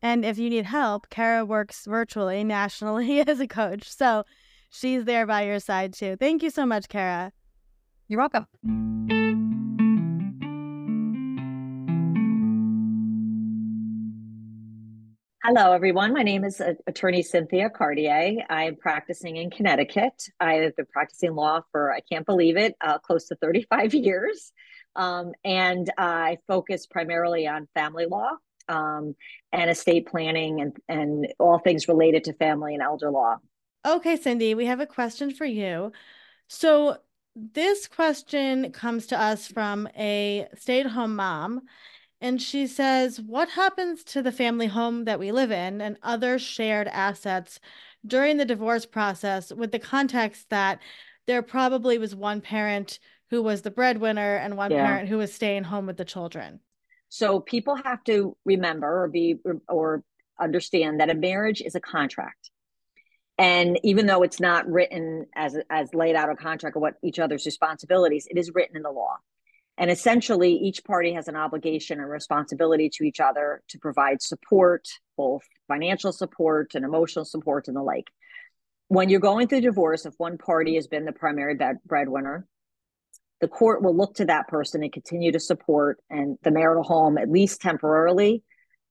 And if you need help, Kara works virtually nationally as a coach. So she's there by your side too. Thank you so much, Kara. You're welcome. Hello, everyone. My name is uh, attorney Cynthia Cartier. I'm practicing in Connecticut. I've been practicing law for, I can't believe it, uh, close to 35 years. Um, and I focus primarily on family law um, and estate planning and, and all things related to family and elder law. Okay, Cindy, we have a question for you. So, this question comes to us from a stay at home mom. And she says, What happens to the family home that we live in and other shared assets during the divorce process with the context that there probably was one parent who was the breadwinner and one yeah. parent who was staying home with the children? So people have to remember or be or understand that a marriage is a contract. And even though it's not written as as laid out a contract of what each other's responsibilities, it is written in the law. And essentially, each party has an obligation and responsibility to each other to provide support, both financial support and emotional support and the like. When you're going through divorce, if one party has been the primary breadwinner, the court will look to that person and continue to support and the marital home at least temporarily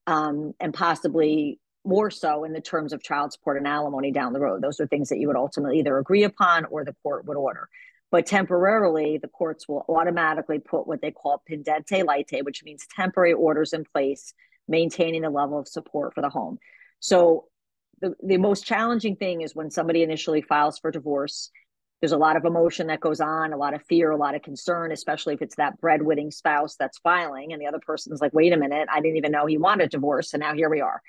um, and possibly more so in the terms of child support and alimony down the road. Those are things that you would ultimately either agree upon or the court would order. But temporarily the courts will automatically put what they call pendente lite which means temporary orders in place maintaining the level of support for the home. So the, the most challenging thing is when somebody initially files for divorce there's a lot of emotion that goes on, a lot of fear, a lot of concern, especially if it's that breadwinning spouse that's filing and the other person's like, wait a minute, I didn't even know he wanted divorce. And now here we are.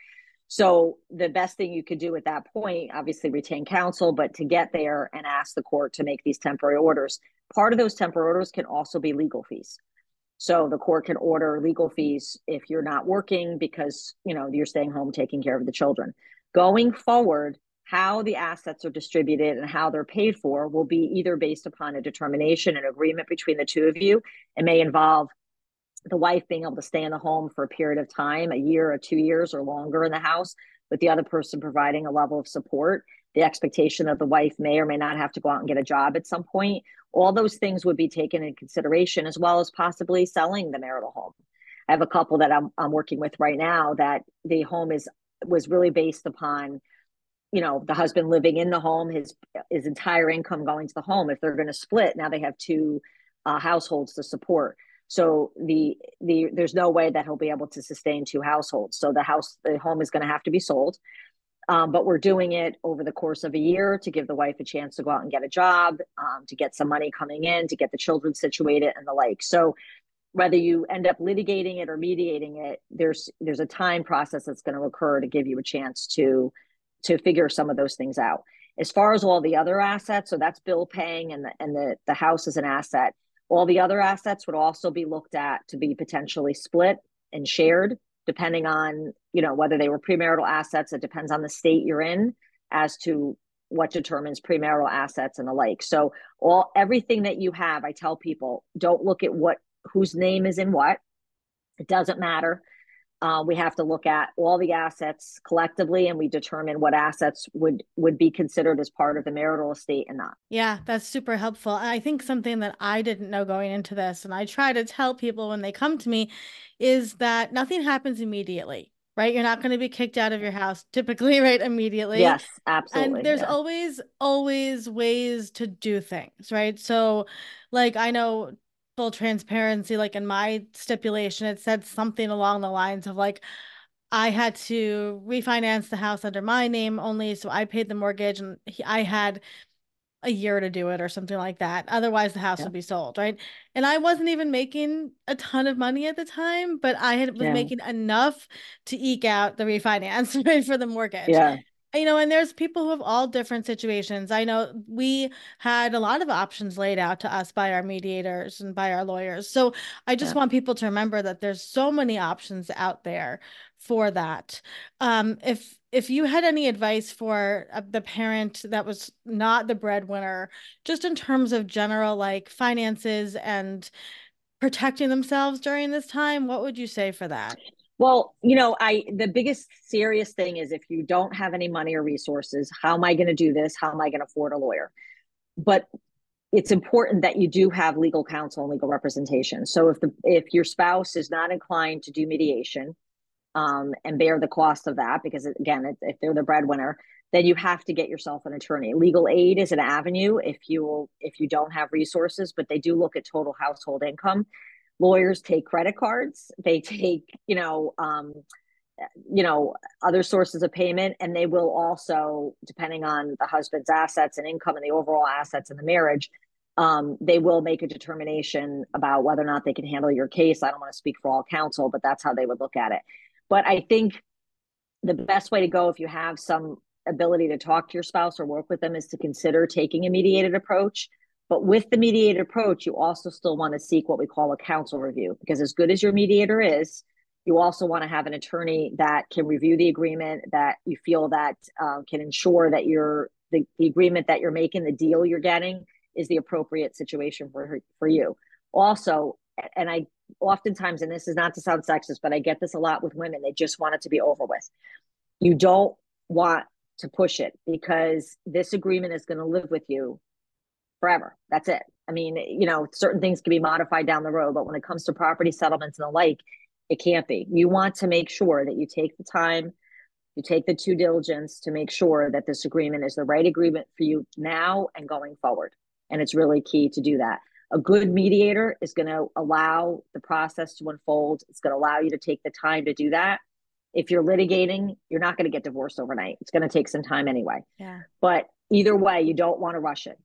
So the best thing you could do at that point, obviously retain counsel, but to get there and ask the court to make these temporary orders. Part of those temporary orders can also be legal fees. So the court can order legal fees if you're not working because, you know, you're staying home taking care of the children. Going forward, how the assets are distributed and how they're paid for will be either based upon a determination and agreement between the two of you. It may involve the wife being able to stay in the home for a period of time, a year or two years or longer in the house, with the other person providing a level of support. The expectation that the wife may or may not have to go out and get a job at some point. All those things would be taken in consideration, as well as possibly selling the marital home. I have a couple that I'm, I'm working with right now that the home is was really based upon you know the husband living in the home his his entire income going to the home if they're going to split now they have two uh, households to support. So the the there's no way that he'll be able to sustain two households. So the house the home is going to have to be sold. Um, but we're doing it over the course of a year to give the wife a chance to go out and get a job um, to get some money coming in to get the children situated and the like. So whether you end up litigating it or mediating it there's there's a time process that's going to occur to give you a chance to to figure some of those things out. As far as all the other assets, so that's bill paying and the and the, the house is an asset. All the other assets would also be looked at to be potentially split and shared, depending on, you know, whether they were premarital assets. It depends on the state you're in as to what determines premarital assets and the like. So all everything that you have, I tell people, don't look at what whose name is in what. It doesn't matter uh, we have to look at all the assets collectively and we determine what assets would would be considered as part of the marital estate and not. Yeah that's super helpful. I think something that i didn't know going into this and i try to tell people when they come to me is that nothing happens immediately right? You're not going to be kicked out of your house typically right immediately. Yes absolutely and there's yeah. always always ways to do things right? So like i know full transparency, like in my stipulation, it said something along the lines of like, I had to refinance the house under my name only, so I paid the mortgage, and he, I had a year to do it or something like that. Otherwise, the house yeah. would be sold, right? And I wasn't even making a ton of money at the time, but I had was yeah. making enough to eke out the refinance right, for the mortgage. Yeah you know, and there's people who have all different situations. I know we had a lot of options laid out to us by our mediators and by our lawyers. So I just yeah. want people to remember that there's so many options out there for that. Um, if if you had any advice for uh, the parent that was not the breadwinner, just in terms of general like finances and protecting themselves during this time, what would you say for that? Well, you know, I the biggest serious thing is if you don't have any money or resources, how am I going to do this? How am I going to afford a lawyer? But it's important that you do have legal counsel and legal representation. So if the if your spouse is not inclined to do mediation um, and bear the cost of that, because again, if they're the breadwinner, then you have to get yourself an attorney. Legal aid is an avenue if you if you don't have resources, but they do look at total household income lawyers take credit cards. They take you know um, you know other sources of payment and they will also depending on the husband's assets and income and the overall assets in the marriage um, they will make a determination about whether or not they can handle your case. I don't want to speak for all counsel but that's how they would look at it. But i think the best way to go if you have some ability to talk to your spouse or work with them is to consider taking a mediated approach but with the mediated approach, you also still want to seek what we call a counsel review because as good as your mediator is, you also want to have an attorney that can review the agreement that you feel that uh, can ensure that you're the, the agreement that you're making, the deal you're getting is the appropriate situation for for you. Also, and I oftentimes, and this is not to sound sexist, but I get this a lot with women. They just want it to be over with. You don't want to push it because this agreement is going to live with you forever. That's it. I mean, you know, certain things can be modified down the road, but when it comes to property settlements and the like, it can't be. You want to make sure that you take the time, you take the due diligence to make sure that this agreement is the right agreement for you now and going forward. And it's really key to do that. A good mediator is going to allow the process to unfold. It's going to allow you to take the time to do that. If you're litigating, you're not going to get divorced overnight. It's going to take some time anyway. Yeah. But either way, you don't want to rush it.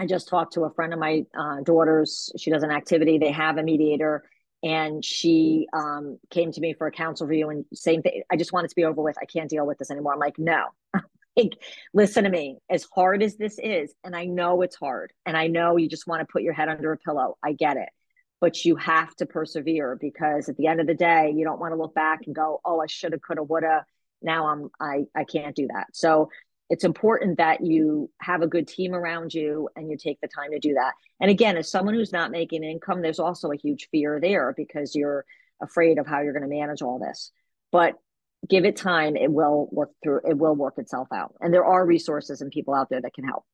I just talked to a friend of my uh, daughter's. She does an activity. They have a mediator, and she um, came to me for a counsel review. And same thing. I just want it to be over with. I can't deal with this anymore. I'm like, no. like, listen to me. As hard as this is, and I know it's hard, and I know you just want to put your head under a pillow. I get it, but you have to persevere because at the end of the day, you don't want to look back and go, "Oh, I shoulda, coulda, woulda." Now I'm I I can't do that. So it's important that you have a good team around you and you take the time to do that. And again, as someone who's not making income, there's also a huge fear there because you're afraid of how you're going to manage all this. But give it time, it will work through, it will work itself out. And there are resources and people out there that can help.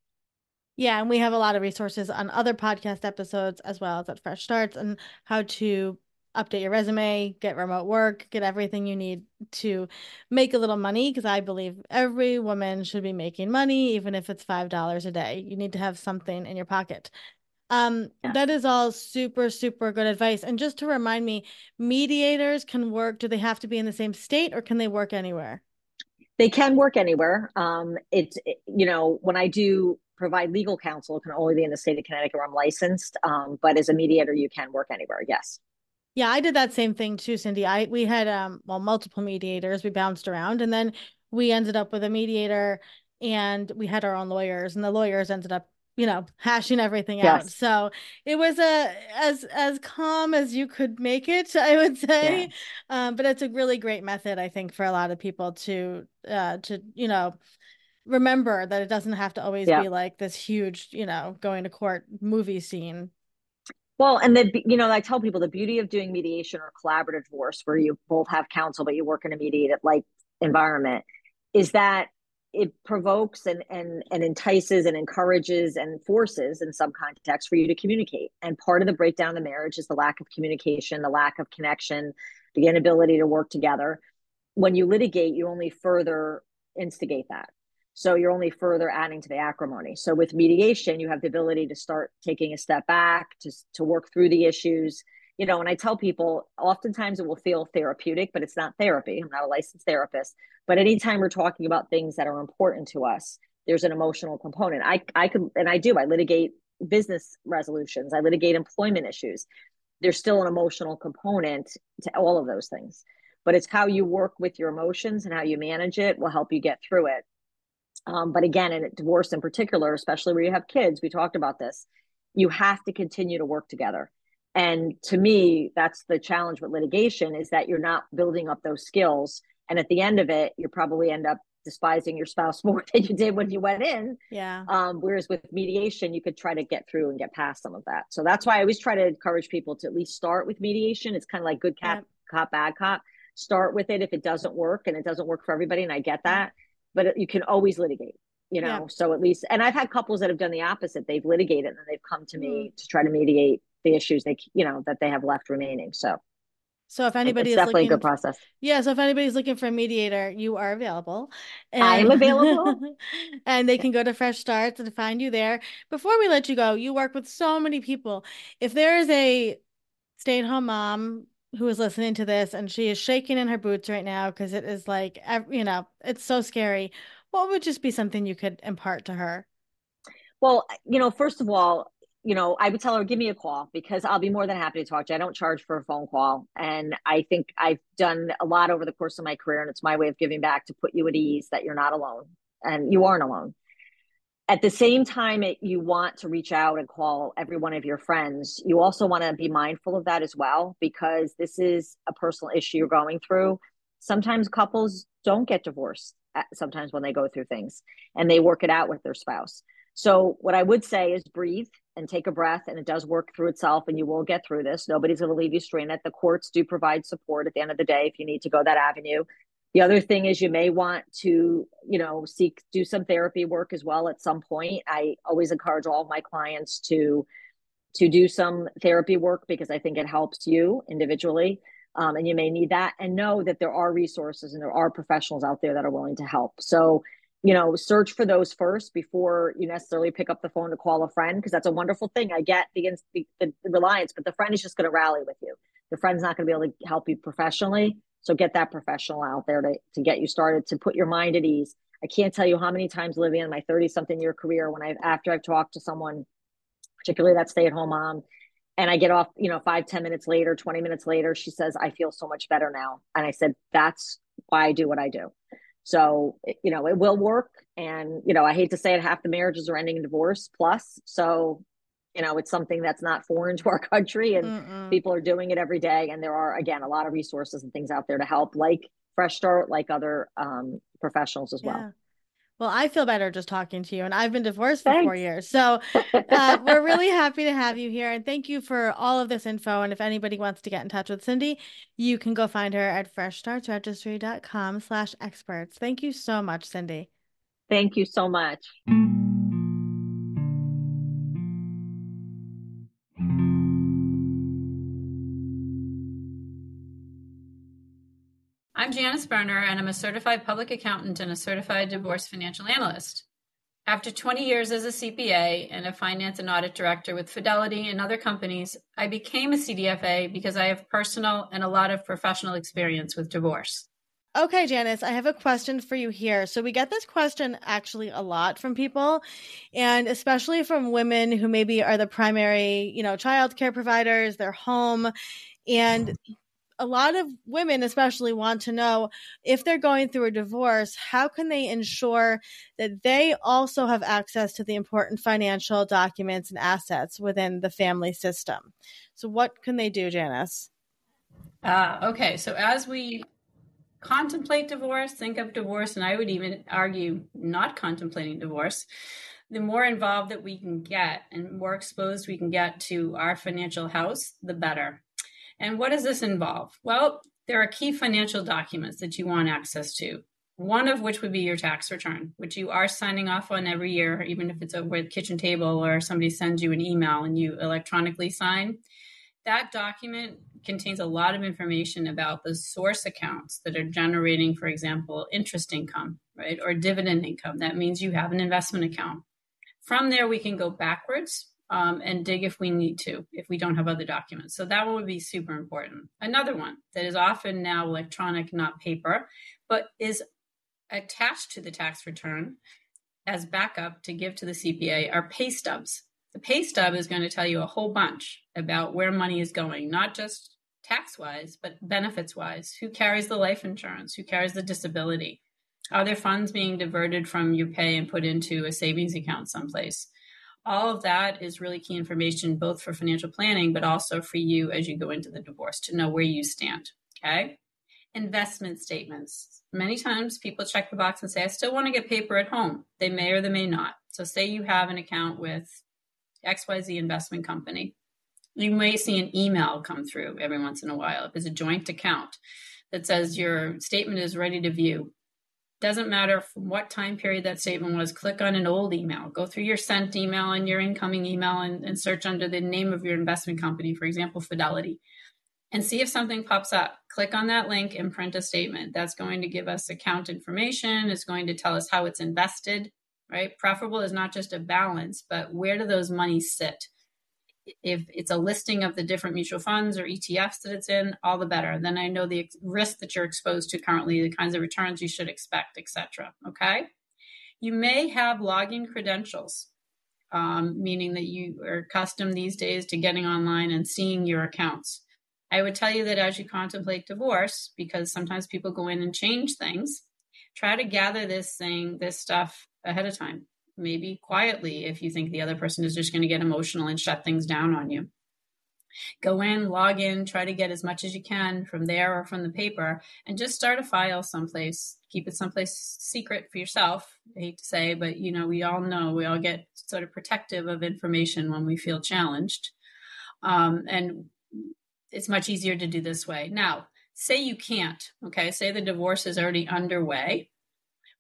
Yeah, and we have a lot of resources on other podcast episodes as well as at Fresh Starts and how to update your resume, get remote work, get everything you need to make a little money. Because I believe every woman should be making money, even if it's $5 a day. You need to have something in your pocket. Um, yeah. that is all super, super good advice. And just to remind me, mediators can work, do they have to be in the same state or can they work anywhere? They can work anywhere. Um, it's, you know, when I do provide legal counsel, it can only be in the state of Connecticut where I'm licensed. Um, but as a mediator, you can work anywhere. Yes. Yeah, I did that same thing too, Cindy. I we had um well multiple mediators. We bounced around and then we ended up with a mediator and we had our own lawyers and the lawyers ended up you know hashing everything yes. out so it was a as as calm as you could make it i would say yeah. um, but it's a really great method i think for a lot of people to uh to you know remember that it doesn't have to always yeah. be like this huge you know going to court movie scene well, and the you know, I tell people the beauty of doing mediation or collaborative divorce, where you both have counsel but you work in a mediated like environment, is that it provokes and and and entices and encourages and forces in some contexts for you to communicate. And part of the breakdown of the marriage is the lack of communication, the lack of connection, the inability to work together. When you litigate, you only further instigate that. So you're only further adding to the acrimony. So with mediation, you have the ability to start taking a step back to, to work through the issues. You know, and I tell people oftentimes it will feel therapeutic, but it's not therapy. I'm not a licensed therapist. But anytime we're talking about things that are important to us, there's an emotional component. I I could and I do, I litigate business resolutions, I litigate employment issues. There's still an emotional component to all of those things. But it's how you work with your emotions and how you manage it will help you get through it um, but again, in divorce in particular, especially where you have kids, we talked about this, you have to continue to work together. And to me, that's the challenge with litigation is that you're not building up those skills. And at the end of it, you probably end up despising your spouse more than you did when you went in. Yeah. Um, whereas with mediation, you could try to get through and get past some of that. So that's why I always try to encourage people to at least start with mediation. It's kind of like good cop, yeah. cop, bad cop. Start with it if it doesn't work and it doesn't work for everybody. And I get that but you can always litigate you know yeah. so at least and i've had couples that have done the opposite they've litigated and they've come to me mm. to try to mediate the issues they you know that they have left remaining so so if anybody it's is definitely looking, a good process. Yeah. So if anybody's looking for a mediator, you are available. And, I'm available. and they can go to Fresh Starts and find you there. Before we let you go, you work with so many people. If there is a stay-at-home mom who is listening to this and she is shaking in her boots right now because it is like you know it's so scary. What would just be something you could impart to her? Well you know first of all you know i would tell her give me a call because i'll be more than happy to talk to you. I don't charge for a phone call and i think i've done a lot over the course of my career and it's my way of giving back to put you at ease that you're not alone and you aren't alone at the same time it, you want to reach out and call every one of your friends. You also want to be mindful of that as well because this is a personal issue you're going through. Sometimes couples don't get divorced uh, sometimes when they go through things and they work it out with their spouse. So what i would say is breathe and take a breath and it does work through itself and you will get through this. Nobody's going to leave you stranded. The courts do provide support at the end of the day if you need to go that avenue the other thing is you may want to, you know, seek do some therapy work as well at some point. I always encourage all my clients to to do some therapy work because I think it helps you individually. Um, and you may need that and know that there are resources and there are professionals out there that are willing to help. So, you know, search for those first before you necessarily pick up the phone to call a friend because that's a wonderful thing. I get the, the, the reliance, but the friend is just going to rally with you. The friend's not going to be able to help you professionally. So get that professional out there to, to get you started, to put your mind at ease. I can't tell you how many times, Livia, in my 30 something year career, when I've, after I've talked to someone, particularly that stay at home mom, and I get off, you know, five ten minutes later, 20 minutes later, she says, I feel so much better now. And I said, that's why I do what I do. So, you know, it will work. And, you know, I hate to say it, half the marriages are ending in divorce plus. So you know it's something that's not foreign to our country and Mm-mm. people are doing it every day and there are again a lot of resources and things out there to help like fresh start like other um, professionals as yeah. well well, I feel better just talking to you, and I've been divorced for Thanks. four years. So uh, we're really happy to have you here. And thank you for all of this info. And if anybody wants to get in touch with Cindy, you can go find her at freshstartsregistry.com slash experts. Thank you so much, Cindy. Thank you so much. I'm and I'm a certified public accountant and a certified divorce financial analyst. After 20 years as a CPA and a finance and audit director with Fidelity and other companies, I became a CDFA because I have personal and a lot of professional experience with divorce. Okay, Janice, I have a question for you here. So we get this question actually a lot from people, and especially from women who maybe are the primary, you know, child care providers, they're home, and a lot of women especially want to know if they're going through a divorce how can they ensure that they also have access to the important financial documents and assets within the family system? So what can they do janice? Uh, okay so as we contemplate divorce think of divorce and i would even argue not contemplating divorce the more involved that we can get and more exposed we can get to our financial house the better and what does this involve? Well, there are key financial documents that you want access to. One of which would be your tax return, which you are signing off on every year, even if it's over the kitchen table or somebody sends you an email and you electronically sign. That document contains a lot of information about the source accounts that are generating, for example, interest income. right? Or dividend income. That means you have an investment account. From there, we can go backwards um, and dig if we need to, if we don't have other documents. So that would be super important. Another one that is often now electronic, not paper, but is attached to the tax return as backup to give to the CPA are pay stubs. The pay stub is going to tell you a whole bunch about where money is going, not just tax wise, but benefits wise. Who carries the life insurance? Who carries the disability? Are there funds being diverted from your pay and put into a savings account someplace? All of that is really key information, both for financial planning, but also for you as you go into the divorce to know where you stand. Okay. Investment statements. Many times people check the box and say, I still want to get paper at home. They may or they may not. So, say you have an account with XYZ investment company. You may see an email come through every once in a while if it's a joint account that says your statement is ready to view. Doesn't matter from what time period that statement was, click on an old email, go through your sent email and your incoming email and, and search under the name of your investment company, for example, Fidelity, and see if something pops up. Click on that link and print a statement. That's going to give us account information, it's going to tell us how it's invested, right? Preferable is not just a balance, but where do those monies sit? If it's a listing of the different mutual funds or ETFs that it's in, all the better. Then I know the ex- risk that you're exposed to currently, the kinds of returns you should expect, etc. Okay. You may have login credentials, um, meaning that you are accustomed these days to getting online and seeing your accounts. I would tell you that as you contemplate divorce, because sometimes people go in and change things, try to gather this thing, this stuff ahead of time maybe quietly if you think the other person is just going to get emotional and shut things down on you. Go in, log in, try to get as much as you can from there or from the paper, and just start a file someplace. Keep it someplace secret for yourself. I hate to say, but you know, we all know we all get sort of protective of information when we feel challenged. Um, and it's much easier to do this way. Now, say you can't, okay, say the divorce is already underway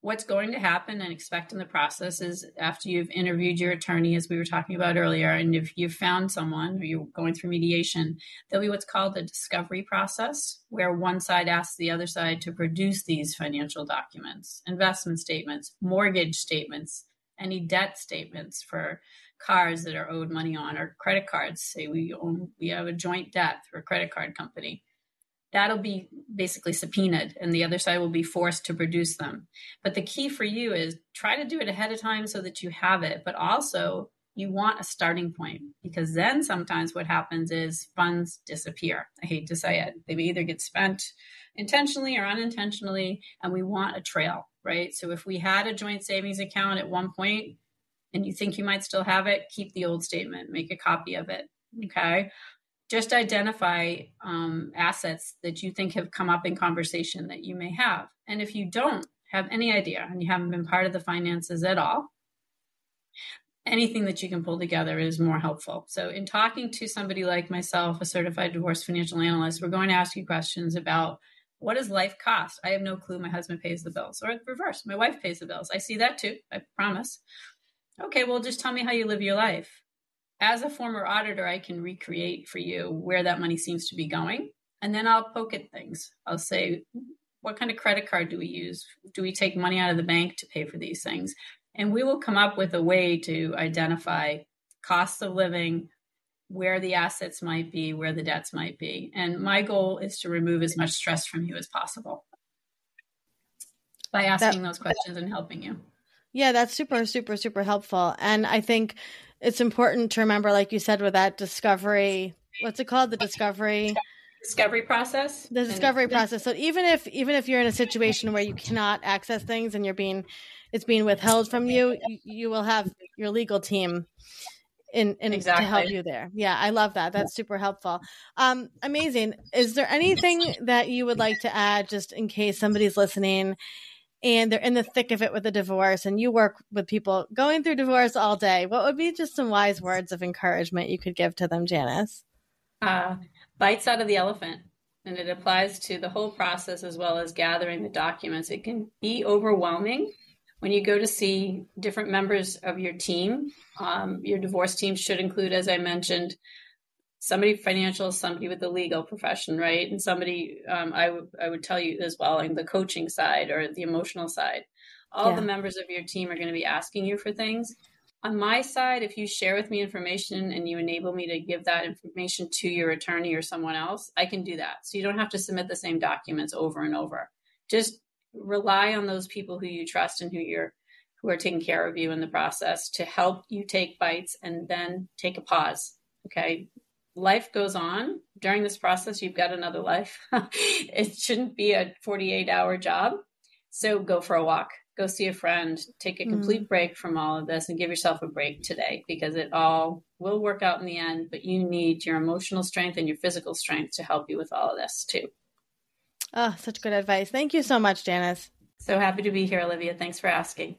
what's going to happen and expect in the process is after you've interviewed your attorney, as we were talking about earlier, and if you've found someone or you're going through mediation, there'll be what's called a discovery process, where one side asks the other side to produce these financial documents, investment statements, mortgage statements, any debt statements for cars that are owed money on or credit cards. Say we own, we have a joint debt through a credit card company that'll be basically subpoenaed and the other side will be forced to produce them. But the key for you is try to do it ahead of time so that you have it, but also you want a starting point because then sometimes what happens is funds disappear. I hate to say it. They either get spent intentionally or unintentionally, and we want a trail, right? So if we had a joint savings account at one point and you think you might still have it, keep the old statement, make a copy of it. Okay just identify um, assets that you think have come up in conversation that you may have. And if you don't have any idea and you haven't been part of the finances at all, anything that you can pull together is more helpful. So, in talking to somebody like myself, a certified divorce financial analyst, we're going to ask you questions about what does life cost? I have no clue. My husband pays the bills, or the reverse, my wife pays the bills. I see that too. I promise. Okay, well, just tell me how you live your life as a former auditor, I can recreate for you where that money seems to be going. And then I'll poke at things. I'll say, what kind of credit card do we use? Do we take money out of the bank to pay for these things? And we will come up with a way to identify costs of living, where the assets might be, where the debts might be. And my goal is to remove as much stress from you as possible by asking that, those questions and helping you. Yeah, that's super, super, super helpful. And I think it's important to remember, like you said, with that discovery, what's it called? The discovery discovery process. The discovery process. So even if even if you're in a situation where you cannot access things and you're being it's being withheld from you, you, you will have your legal team in, in exactly. to help you there. Yeah, I love that. That's super helpful. Um, amazing. Is there anything that you would like to add, just in case somebody's listening and they're in the thick of it with a divorce and you work with people going through divorce all day what would be just some wise words of encouragement you could give to them janice? Uh, bites out of the elephant and it applies to the whole process as well as gathering the documents. It can be overwhelming when you go to see different members of your team. Um, your divorce team should include as i mentioned somebody financial, somebody with the legal profession, right? And somebody, um, I would I would tell you as well, in the coaching side or the emotional side. All Yeah. the members of your team are going to be asking you for things. On my side, if you share with me information and you enable me to give that information to your attorney or someone else, I can do that. So you don't have to submit the same documents over and over. Just rely on those people who you trust and who you're who are taking care of you in the process to help you take bites and then take a pause. Okay. Life goes on. During this process, you've got another life. it shouldn't be a 48 hour job. So go for a walk, go see a friend, take a hmm. complete break from all of this and give yourself a break today because it all will work out in the end. But you need your emotional strength and your physical strength to help you with all of this too. Oh, such good advice. Thank you so much, Janice. So happy to be here, Olivia. Thanks for asking.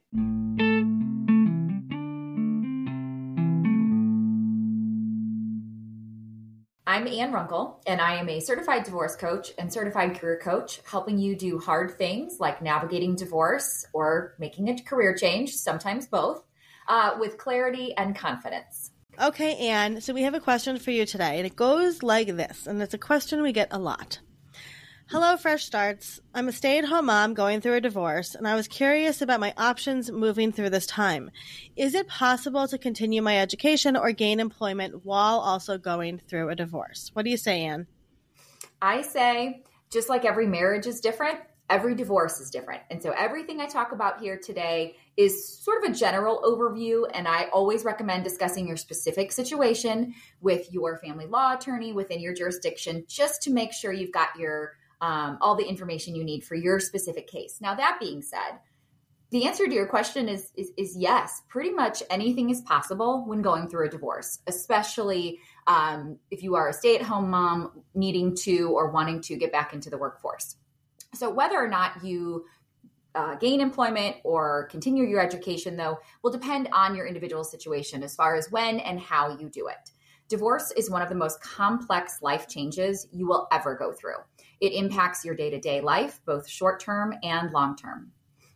I'm Ann Runkle, and I am a certified divorce coach and certified career coach, helping you do hard things like navigating divorce or making a career change, sometimes both, uh, with clarity and confidence. Okay, Anne, so we have a question for you today, and it goes like this, and it's a question we get a lot. Hello, Fresh Starts. I'm a stay at home mom going through a divorce, and I was curious about my options moving through this time. Is it possible to continue my education or gain employment while also going through a divorce? What do you say, Anne? I say, just like every marriage is different, every divorce is different. And so everything I talk about here today is sort of a general overview. And I always recommend discussing your specific situation with your family law attorney within your jurisdiction just to make sure you've got your um, all the information you need for your specific case. Now, that being said, the answer to your question is, is, is yes. Pretty much anything is possible when going through a divorce, especially um, if you are a stay at home mom needing to or wanting to get back into the workforce. So, whether or not you uh, gain employment or continue your education, though, will depend on your individual situation as far as when and how you do it. Divorce is one of the most complex life changes you will ever go through. It impacts your day to day life, both short term and long term.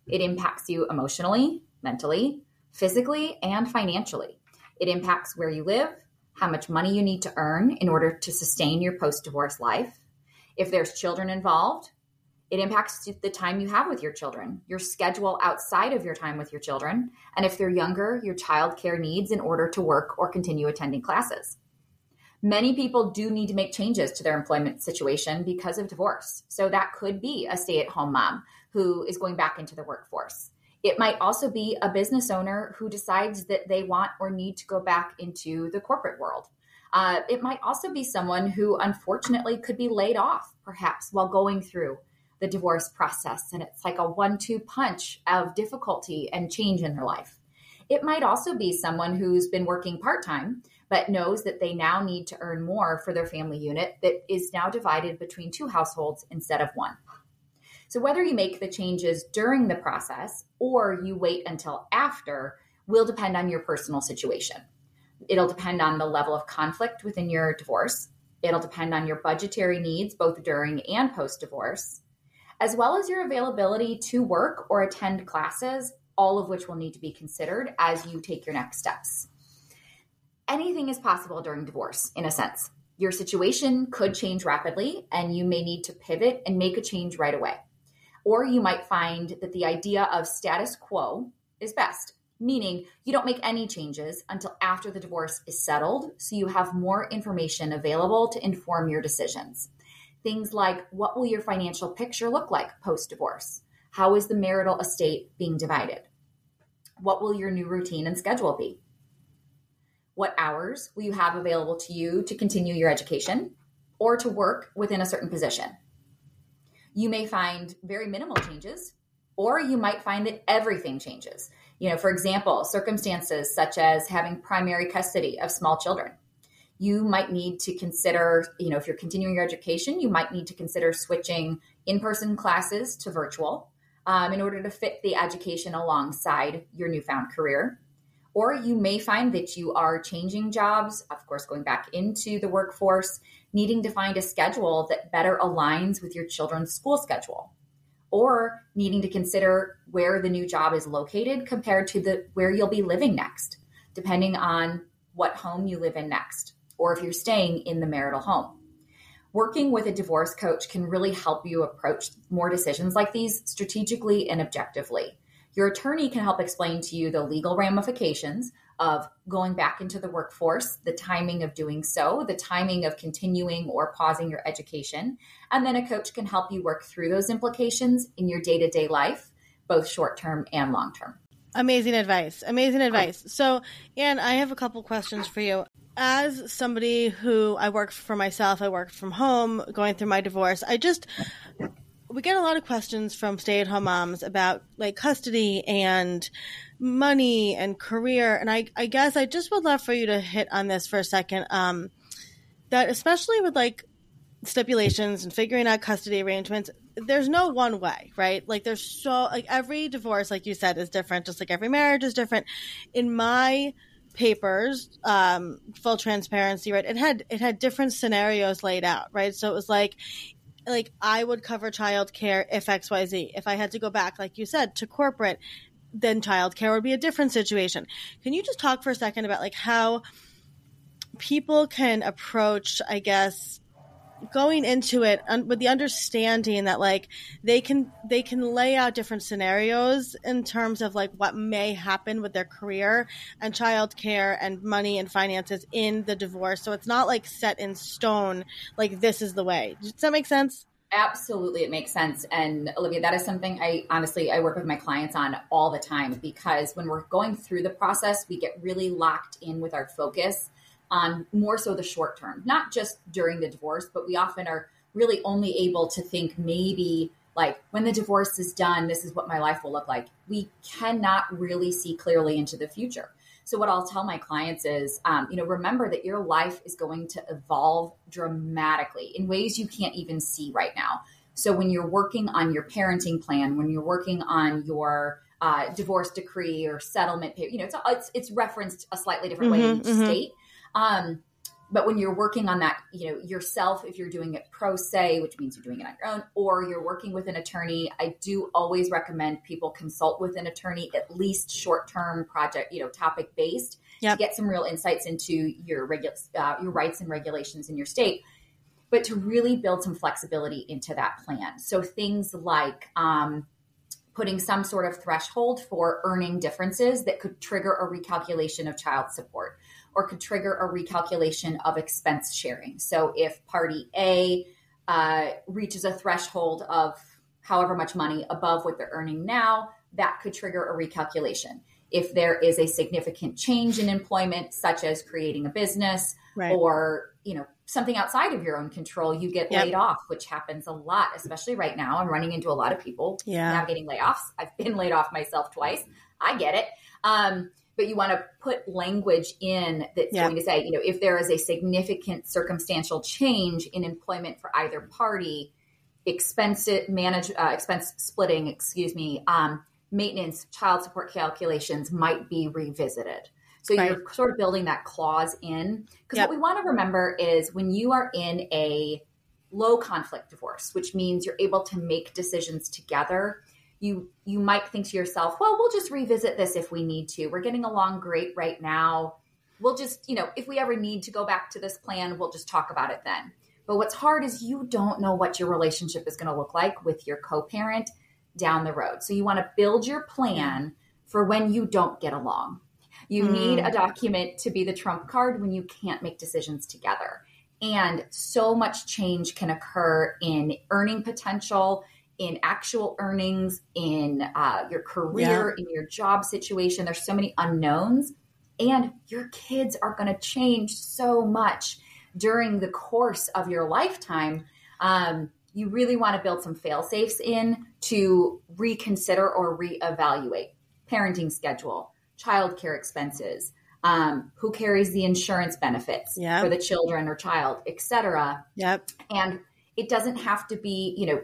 It impacts you emotionally, mentally, physically, and financially. It impacts where you live, how much money you need to earn in order to sustain your post divorce life. If there's children involved, it impacts the time you have with your children, your schedule outside of your time with your children, and if they're younger, your childcare needs in order to work or continue attending classes. Many people do need to make changes to their employment situation because of divorce. So that could be a stay at home mom who is going back into the workforce. It might also be a business owner who decides that they want or need to go back into the corporate world. Uh, it might also be someone who unfortunately could be laid off, perhaps while going through the divorce process. And it's like a one two punch of difficulty and change in their life. It might also be someone who's been working part time, but knows that they now need to earn more for their family unit that is now divided between two households instead of one. So, whether you make the changes during the process or you wait until after will depend on your personal situation. It'll depend on the level of conflict within your divorce. It'll depend on your budgetary needs, both during and post divorce, as well as your availability to work or attend classes, all of which will need to be considered as you take your next steps. Anything is possible during divorce, in a sense. Your situation could change rapidly, and you may need to pivot and make a change right away. Or you might find that the idea of status quo is best, meaning you don't make any changes until after the divorce is settled, so you have more information available to inform your decisions. Things like what will your financial picture look like post divorce? How is the marital estate being divided? What will your new routine and schedule be? What hours will you have available to you to continue your education or to work within a certain position? You may find very minimal changes, or you might find that everything changes. You know, for example, circumstances such as having primary custody of small children. You might need to consider, you know, if you're continuing your education, you might need to consider switching in person classes to virtual um, in order to fit the education alongside your newfound career. Or you may find that you are changing jobs, of course, going back into the workforce, needing to find a schedule that better aligns with your children's school schedule. Or needing to consider where the new job is located compared to the where you'll be living next, depending on what home you live in next, or if you're staying in the marital home. Working with a divorce coach can really help you approach more decisions like these strategically and objectively. Your attorney can help explain to you the legal ramifications of going back into the workforce, the timing of doing so, the timing of continuing or pausing your education. And then a coach can help you work through those implications in your day to day life, both short term and long term. Amazing advice. Amazing advice. So, Anne, I have a couple questions for you. As somebody who I work for myself, I work from home, going through my divorce, I just we get a lot of questions from stay-at-home moms about like custody and money and career and I, I guess i just would love for you to hit on this for a second um, that especially with like stipulations and figuring out custody arrangements there's no one way right? Like there's so like every divorce like you said is different just like every marriage is different. In my papers um full transparency right it had it had different scenarios laid out right? So it was like like I would cover childcare if XYZ. If I had to go back, like you said, to corporate, then childcare would be a different situation. Can you just talk for a second about like how people can approach, I guess, going into it with the understanding that like they can they can lay out different scenarios in terms of like what may happen with their career and childcare and money and finances in the divorce. So it's not like set in stone like this is the way. Does that make sense? Absolutely it makes sense. And olivia that is something i honestly i work with my clients on all the time because when we're going through the process we get really locked in with our focus on more so the short term, not just during the divorce, but we often are really only able to think maybe like when the divorce is done, this is what my life will look like. We cannot really see clearly into the future. So, what I'll tell my clients is, um, you know, remember that your life is going to evolve dramatically in ways you can't even see right now. So, when you're working on your parenting plan, when you're working on your uh, divorce decree or settlement, you know, it's, it's, it's referenced a slightly different mm-hmm, way in each mm-hmm. state. Um, but when you're working on that, you know, yourself, if you're doing it pro se, which means you're doing it on your own, or you're working with an attorney, I do always recommend people consult with an attorney, at least short term project, you know, topic based, yep. to get some real insights into your regular uh, your rights and regulations in your state. But to really build some flexibility into that plan. So things like um, putting some sort of threshold for earning differences that could trigger a recalculation of child support or could trigger a recalculation of expense sharing. So if party A uh, reaches a threshold of however much money above what they're earning now, that could trigger a recalculation. If there is a significant change in employment, such as creating a business right. or you know something outside of your own control, you get yep. laid off, which happens a lot, especially right now. I'm running into a lot of people yeah. navigating layoffs. I've been laid off myself twice. I get it. Um, but you want to put language in that's yeah. going to say, you know, if there is a significant circumstantial change in employment for either party, expense manage uh, expense splitting, excuse me, um, maintenance, child support calculations might be revisited. So right. you're sort of building that clause in because yep. what we want to remember is when you are in a low conflict divorce, which means you're able to make decisions together you you might think to yourself, well, we'll just revisit this if we need to. We're getting along great right now. We'll just, you know, if we ever need to go back to this plan, we'll just talk about it then. But what's hard is you don't know what your relationship is going to look like with your co-parent down the road. So you want to build your plan for when you don't get along. You mm. need a document to be the trump card when you can't make decisions together. And so much change can occur in earning potential in actual earnings, in uh, your career, yeah. in your job situation. There's so many unknowns, and your kids are going to change so much during the course of your lifetime. Um, you really want to build some fail safes in to reconsider or reevaluate parenting schedule, childcare expenses, um, who carries the insurance benefits yep. for the children or child, etc. Yep. And it doesn't have to be, you know,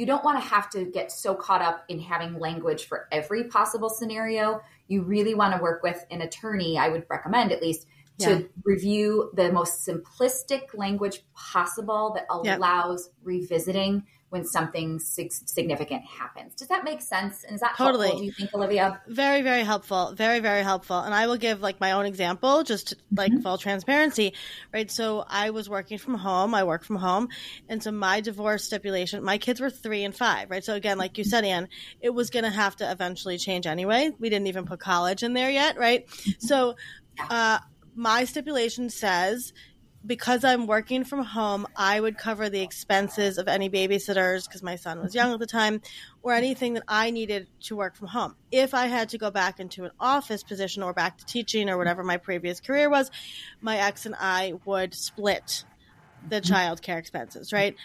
you don't want to have to get so caught up in having language for every possible scenario. You really want to work with an attorney, I would recommend at least, to Yeah. review the most simplistic language possible that Yep. allows revisiting when something significant happens. Does that make sense? And is that Totally. helpful, do you think, Olivia? Very, very helpful. Very, very helpful. And I will give like my own example, just to, like full transparency, right? So I was working from home. I work from home. And so my divorce stipulation, my kids were three and five, right? So again, like you said, Anne, it was going to have to eventually change anyway. We didn't even put college in there yet, right? So, uh, my stipulation says because I'm working from home, I would cover the expenses of any babysitters because my son was young at the time, or anything that I needed to work from home. If I had to go back into an office position or back to teaching or whatever my previous career was, my ex and I would split the mm-hmm. childcare expenses, right?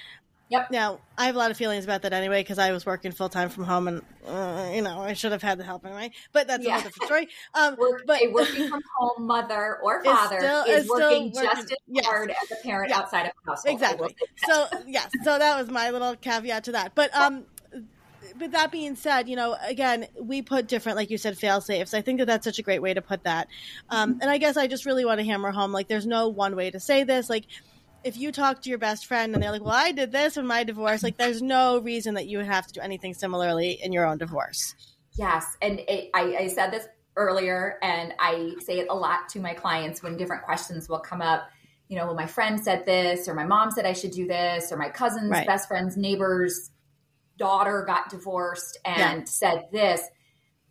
Yep. Now, I have a lot of feelings about that anyway because I was working full time from home and, uh, you know, I should have had the help anyway. But that's a Yeah. whole different story. Um, but a working from home mother or father still- is, working working- just as yes. hard as a parent Yeah. outside of the household. Exactly so yes so that was my little caveat to that but um but that being said you know again we put different like you said fail safes i think that that's such a great way to put that um and i guess i just really want to hammer home like there's no one way to say this like if you talk to your best friend and they're like well i did this in my divorce like there's no reason that you would have to do anything similarly in your own divorce Yes, and it, I, I said this earlier, and I say it a lot to my clients when different questions will come up. You know, well, my friend said this, or my mom said I should do this, or my cousin's Right. best friend's neighbor's daughter got divorced and said this.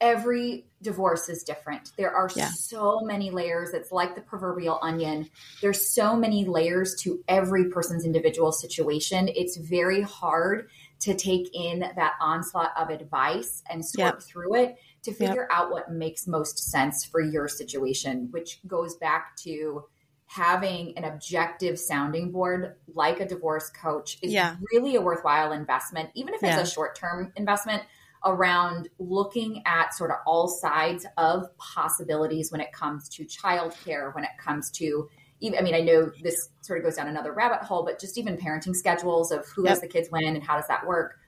Every divorce is different. There are Yeah. so many layers. It's like the proverbial onion. There's so many layers to every person's individual situation. It's very hard to take in that onslaught of advice and sort Yep. through it to figure out what makes most sense for your situation, which goes back to having an objective sounding board like a divorce coach is Yeah. really a worthwhile investment, even if it's Yeah. a short term investment around looking at sort of all sides of possibilities when it comes to childcare, when it comes to even, I mean, I know this sort of goes down another rabbit hole, but just even parenting schedules of who has the kids when and how does that work.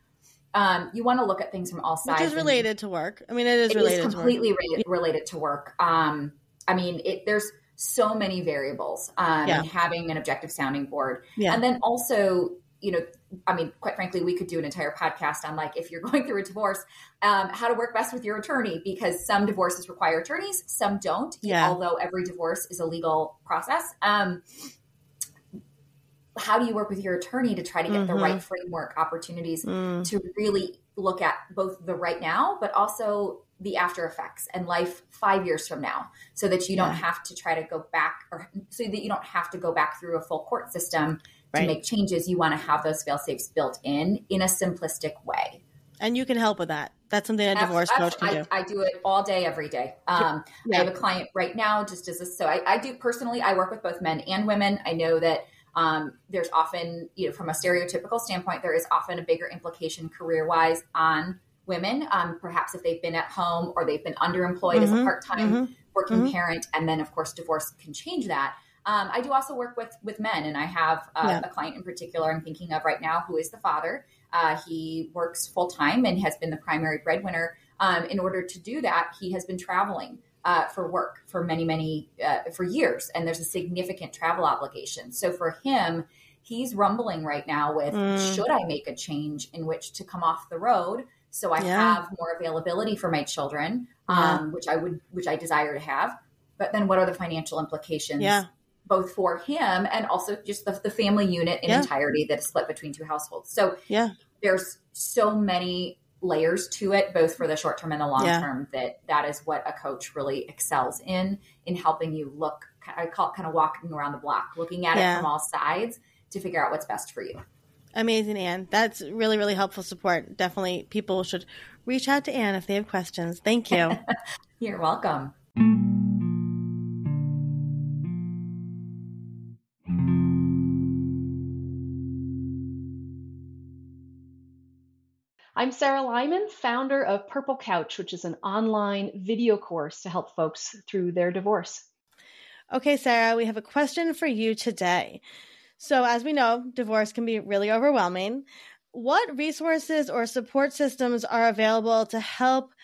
Um, you want to look at things from all sides. which is and- related to work i mean it is it related is to work completely re- related to work. Um, I mean, it, there's so many variables um, Yeah. in having an objective sounding board, Yeah. and then also, you know, I mean, quite frankly, we could do an entire podcast on like if you're going through a divorce, um, how to work best with your attorney because some divorces require attorneys, some don't. Yeah. Although every divorce is a legal process. Um, how do you work with your attorney to try to get the Mhm. right framework opportunities Mm. to really look at both the right now, but also the after effects and life five years from now, so that you don't have to try to go back or so that you don't have to go back through a full court system to make changes. You want to have those fail safes built in in a simplistic way. and you can help with that that's something a divorce Abs- coach can I, do I do it all day, every day. Um, Yeah. I have a client right now, just as a, so I, I do personally, I work with both men and women. I know that um, there's often, you know, from a stereotypical standpoint, there is often a bigger implication career wise on women, um, perhaps if they've been at home or they've been underemployed as a Mhm, part time mhm, working mhm. parent, and then of course divorce can change that. Um, I do also work with with men, and I have uh, Yeah. a client in particular I'm thinking of right now who is the father. Uh, he works full time and has been the primary breadwinner. Um, in order to do that, he has been traveling uh, for work for many, many uh, for years, and there's a significant travel obligation. So for him, he's rumbling right now with Mm. should I make a change in which to come off the road so I Yeah. have more availability for my children, Yeah. um, which I would, which I desire to have. But then, what are the financial implications? Yeah. Both for him and also just the, the family unit in Yeah. entirety that is split between two households. So Yeah. there's so many layers to it, both for the short term and the long Yeah. term, that that is what a coach really excels in, in helping you look, I call it kind of walking around the block, looking at Yeah. it from all sides to figure out what's best for you. Amazing, Anne. That's really, really helpful support. Definitely people should reach out to Anne if they have questions. Thank you. You're welcome. I'm Sarah Lyman, founder of Purple Couch, which is an online video course to help folks through their divorce. okay, Sarah, we have a question for you today. So, as we know, divorce can be really overwhelming. What resources or support systems are available to help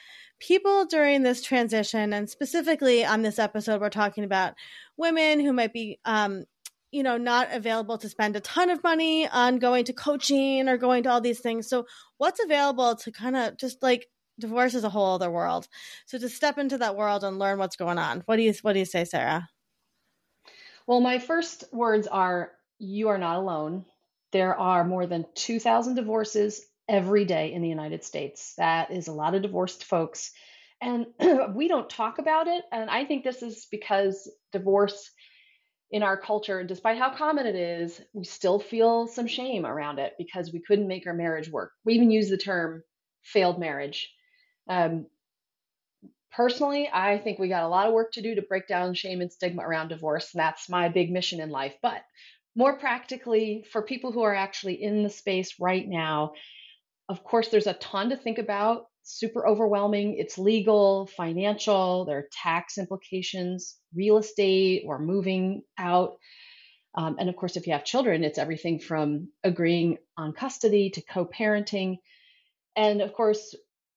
people during this transition, and specifically on this episode, we're talking about women who might be, um, you know, not available to spend a ton of money on going to coaching or going to all these things. So, what's available to kind of just like divorce is a whole other world. So, to step into that world and learn what's going on. What do you What do you say, Sarah? Well, my first words are you are not alone. There are more than 2,000 divorces every day in the United States. That is a lot of divorced folks. And we don't talk about it. And I think this is because divorce in our culture, despite how common it is, we still feel some shame around it because we couldn't make our marriage work. We even use the term failed marriage. Um, personally, I think we got a lot of work to do to break down shame and stigma around divorce. And that's my big mission in life. But more practically, for people who are actually in the space right now, of course, there's a ton to think about, super overwhelming. It's legal, financial, there are tax implications, real estate or moving out. Um, and of course, if you have children, it's everything from agreeing on custody to co parenting. And of course,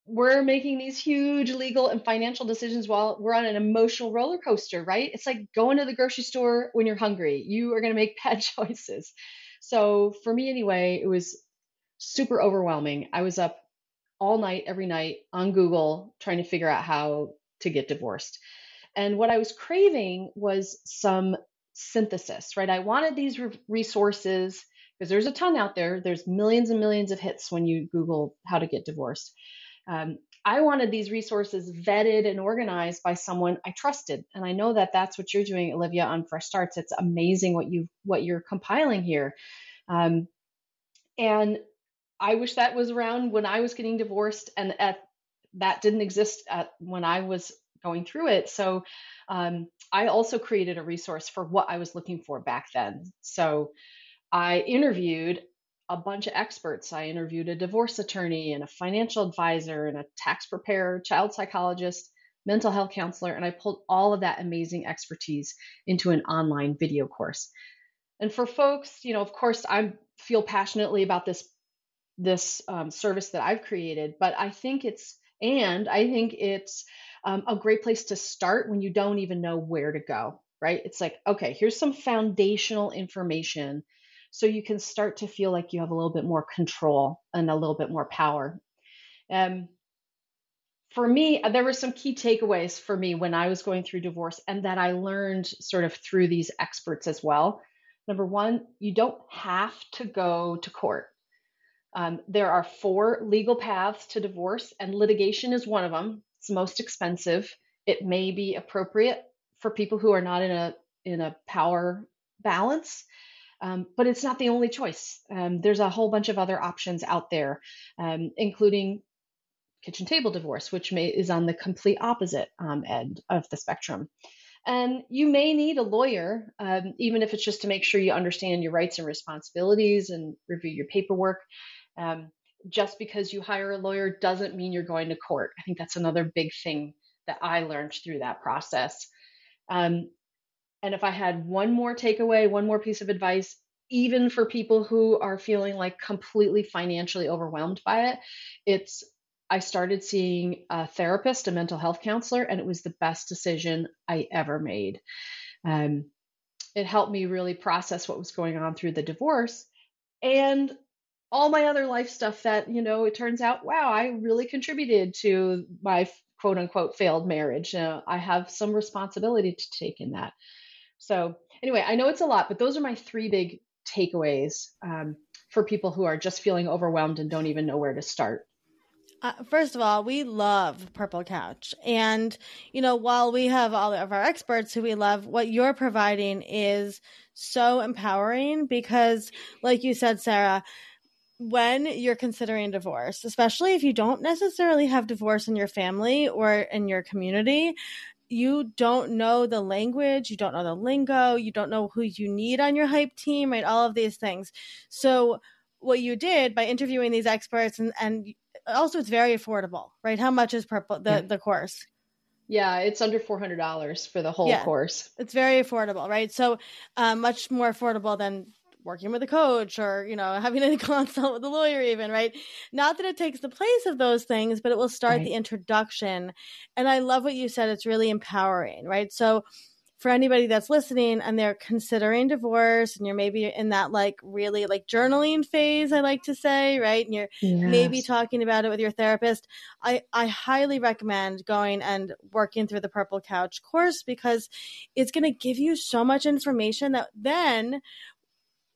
we're making these huge legal and financial decisions while we're on an emotional roller coaster, right? It's like going to the grocery store when you're hungry. You are going to make bad choices. So, for me anyway, it was super overwhelming. I was up all night, every night on Google trying to figure out how to get divorced. And what I was craving was some synthesis, right? I wanted these re- resources because there's a ton out there. There's millions and millions of hits when you Google how to get divorced. Um, I wanted these resources vetted and organized by someone I trusted, and I know that that's what you're doing, Olivia, on Fresh Starts. It's amazing what you what you're compiling here, um, and I wish that was around when I was getting divorced, and at, that didn't exist at when I was going through it. So um, I also created a resource for what I was looking for back then. So I interviewed a bunch of experts. I interviewed a divorce attorney and a financial advisor and a tax preparer, child psychologist, mental health counselor, and I pulled all of that amazing expertise into an online video course. And for folks, you know, of course, I feel passionately about this this um, service that I've created, but I think it's and I think it's um, a great place to start when you don't even know where to go. Right? It's like, okay, here's some foundational information so you can start to feel like you have a little bit more control and a little bit more power. Um, for me, uh, there were some key takeaways for me when I was going through divorce and that I learned sort of through these experts as well. Number one, you don't have to go to court. Um, there are four legal paths to divorce, and litigation is one of them. It's most expensive. It may be appropriate for people who are not in a in a power balance. Um, but it's not the only choice. Um, there's a whole bunch of other options out there, um, including kitchen table divorce, which may, is on the complete opposite um, end of the spectrum. And you may need a lawyer, um, even if it's just to make sure you understand your rights and responsibilities and review your paperwork. Um, just because you hire a lawyer doesn't mean you're going to court. I think that's another big thing that I learned through that process. Um, and if I had one more takeaway, one more piece of advice, even for people who are feeling like completely financially overwhelmed by it, it's I started seeing a therapist, a mental health counselor, and it was the best decision I ever made. Um, it helped me really process what was going on through the divorce and all my other life stuff that, you know, it turns out, wow, I really contributed to my quote unquote failed marriage. Uh, I have some responsibility to take in that. So, anyway, I know it's a lot, but those are my three big takeaways um, for people who are just feeling overwhelmed and don't even know where to start. Uh, first of all, we love Purple Couch. And, you know, while we have all of our experts who we love, what you're providing is so empowering because, like you said, Sarah, when you're considering divorce, especially if you don't necessarily have divorce in your family or in your community, you don't know the language, you don't know the lingo, you don't know who you need on your hype team, right? All of these things. So, what you did by interviewing these experts and and also it's very affordable, right? How much is purple the yeah. the course? Yeah, it's under four hundred dollars for the whole yeah, course. It's very affordable, right? So, uh, much more affordable than working with a coach or you know having a consult with a lawyer even right? Not that it takes the place of those things but it will start right. the introduction. And i love what you said. It's really empowering right? So for anybody that's listening and they're considering divorce and you're maybe in that like really like journaling phase i like to say right? And you're yes. maybe talking about it with your therapist i i highly recommend going and working through the purple couch course because it's going to give you so much information that then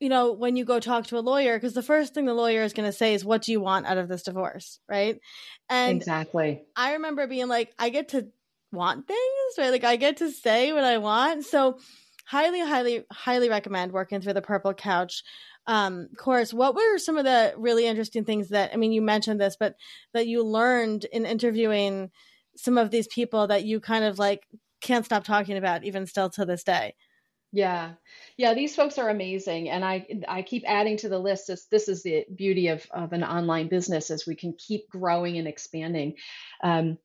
you know, when you go talk to a lawyer, because the first thing the lawyer is going to say is, What do you want out of this divorce? Right. And exactly. I remember being like, I get to want things, right? Like I get to say what I want. So highly, highly, highly recommend working through the purple couch um, course. What were some of the really interesting things that I mean you mentioned this, but that you learned in interviewing some of these people that you kind of like can't stop talking about even still to this day? Yeah. Yeah, these folks are amazing. And I I keep adding to the list. This this is the beauty of, of an online business is we can keep growing and expanding. Um,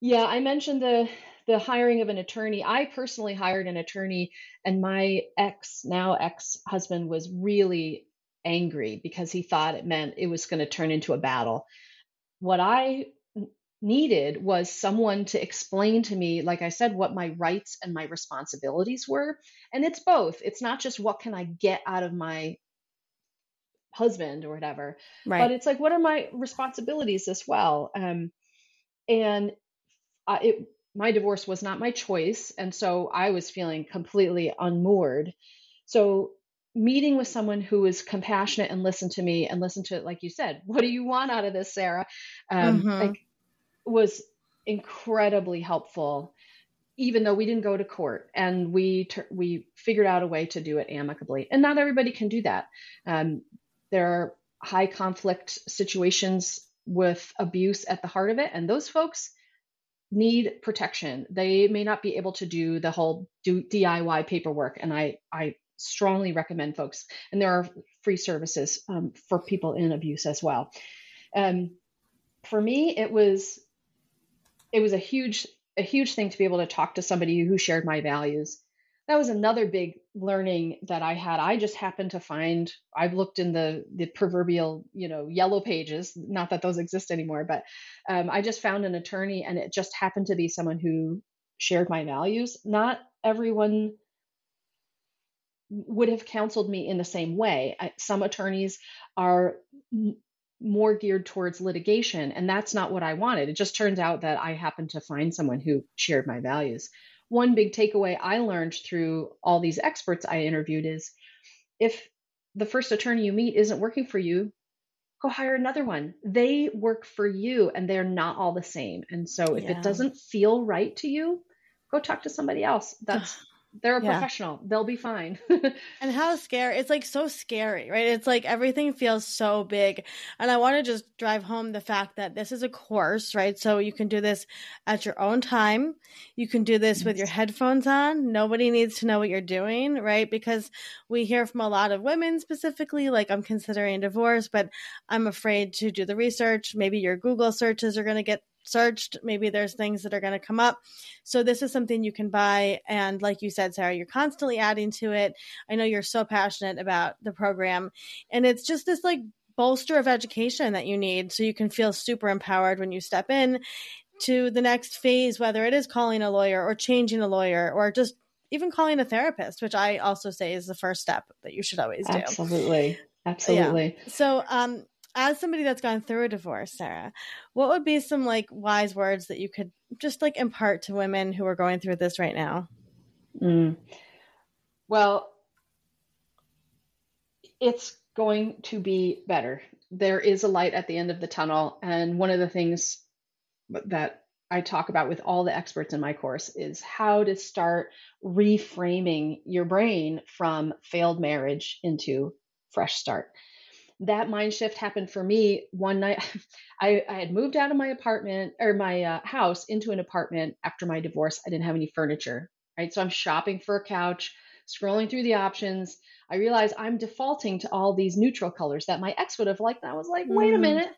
yeah, I mentioned the the hiring of an attorney. I personally hired an attorney, and my ex, now ex husband, was really angry because he thought it meant it was going to turn into a battle. What I needed was someone to explain to me, like I said, what my rights and my responsibilities were. And it's both. It's not just what can I get out of my husband or whatever, right. but it's like, what are my responsibilities as well? Um, and uh, it my divorce was not my choice and so i was feeling completely unmoored so meeting with someone who was compassionate and listened to me and listened to like you said what do you want out of this sarah um, mm-hmm. like was incredibly helpful even though we didn't go to court and we we figured out a way to do it amicably and not everybody can do that um, there are high conflict situations with abuse at the heart of it and those folks need protection. They may not be able to do the whole do DIY paperwork, and I I strongly recommend folks. And there are free services um, for people in abuse as well. Um, for me, it was it was a huge a huge thing to be able to talk to somebody who shared my values that was another big learning that I had. I just happened to find I've looked in the the proverbial you know yellow pages, not that those exist anymore, but um, I just found an attorney, and it just happened to be someone who shared my values. Not everyone would have counseled me in the same way. I, some attorneys are more geared towards litigation, and that's not what I wanted. It just turns out that I happened to find someone who shared my values one big takeaway I learned through all these experts I interviewed is if the first attorney you meet isn't working for you, go hire another one. They work for you and they're not all the same. And so if yeah. it doesn't feel right to you, go talk to somebody else. That's they're a yeah. professional. They'll be fine. and how scary. It's like so scary, right? It's like everything feels so big. And I want to just drive home the fact that this is a course, right? So you can do this at your own time. You can do this with your headphones on. Nobody needs to know what you're doing, right? Because we hear from a lot of women specifically, like I'm considering divorce, but I'm afraid to do the research. Maybe your Google searches are going to get searched. Maybe there's things that are going to come up. So this is something you can buy. And like you said, Sarah, you're constantly adding to it. I know you're so passionate about the program. And it's just this like bolster of education that you need so you can feel super empowered when you step in to the next phase, whether it is calling a lawyer or changing a lawyer or just even calling a therapist, which I also say is the first step that you should always do. Absolutely. Absolutely. Yeah. So, um, as somebody that's gone through a divorce, Sarah, what would be some like wise words that you could just like impart to women who are going through this right now? Mm. Well, it's going to be better. There is a light at the end of the tunnel. And one of the things that I talk about with all the experts in my course is how to start reframing your brain from failed marriage into fresh start that mind shift happened for me one night. I, I had moved out of my apartment or my uh, house into an apartment after my divorce. I didn't have any furniture, right? So I'm shopping for a couch, scrolling through the options. I realize I'm defaulting to all these neutral colors that my ex would have liked. And I was like, wait a mm. minute,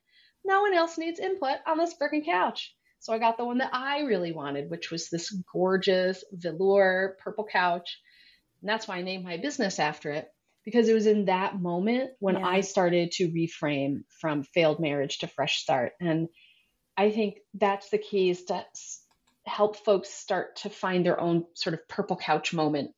no one else needs input on this freaking couch. So I got the one that I really wanted, which was this gorgeous velour purple couch. And that's why I named my business after it because it was in that moment when Yeah. I started to reframe from failed marriage to fresh start. And I think that's the key is to help folks start to find their own sort of purple couch moment.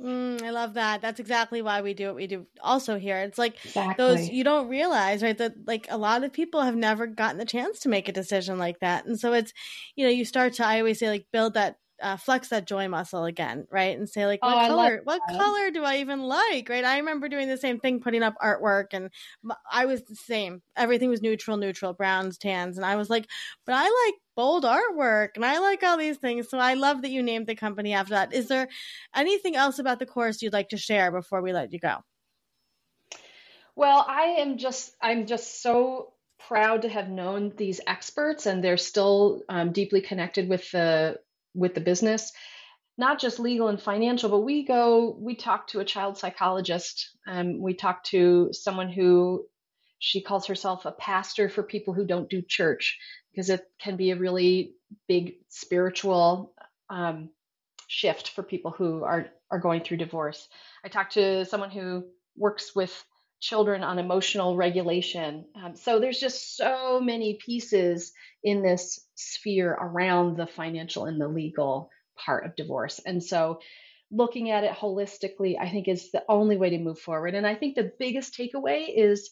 Mm, I love that. That's exactly why we do what we do also here. It's like Exactly. those you don't realize, right? That like a lot of people have never gotten the chance to make a decision like that. And so it's, you know, you start to I always say like build that uh, flex that joy muscle again, right? And say like, Oh, what love color? What color do I even like? Right? I remember doing the same thing, putting up artwork, and I was the same. Everything was neutral, neutral, browns, tans, and I was like, but I like bold artwork, and I like all these things. So I love that you named the company after that. Is there anything else about the course you'd like to share before we let you go? Well, I am just I'm just so proud to have known these experts, and they're still um, deeply connected with the with the business, not just legal and financial. But we go we talk to a child psychologist, um, we talk to someone who she calls herself a pastor for people who don't do church because it can be a really big spiritual um, shift for people who are are going through divorce. I talked to someone who works with children on emotional regulation. Um, so there's just so many pieces in this sphere around the financial and the legal part of divorce. And so looking at it holistically, I think is the only way to move forward. And I think the biggest takeaway is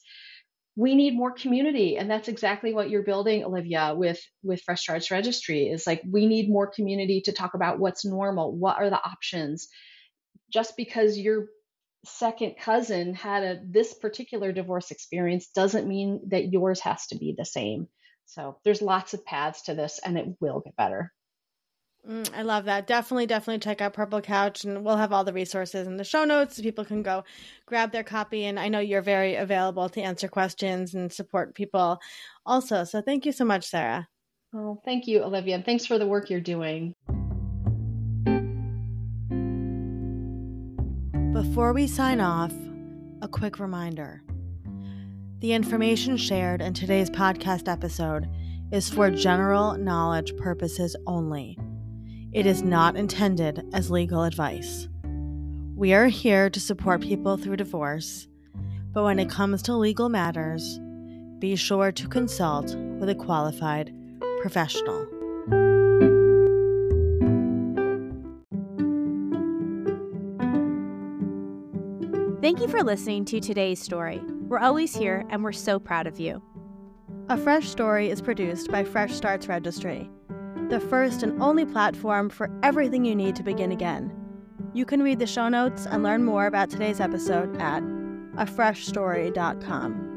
we need more community and that's exactly what you're building olivia with with fresh starts registry is like we need more community to talk about what's normal what are the options just because your second cousin had a this particular divorce experience doesn't mean that yours has to be the same so there's lots of paths to this and it will get better Mm, I love that. Definitely, definitely check out Purple Couch, and we'll have all the resources in the show notes so people can go grab their copy. And I know you're very available to answer questions and support people also. So thank you so much, Sarah. oh thank you olivia and thanks for the work you're doing Before we sign off, a quick reminder. The information shared in today's podcast episode is for general knowledge purposes only. It is not intended as legal advice. We are here to support people through divorce, but when it comes to legal matters, be sure to consult with a qualified professional. Thank you for listening to today's story. We're always here and we're so proud of you. A Fresh Story is produced by Fresh Starts Registry, the first and only platform for everything you need to begin again. You can read the show notes and learn more about today's episode at afreshstory.com.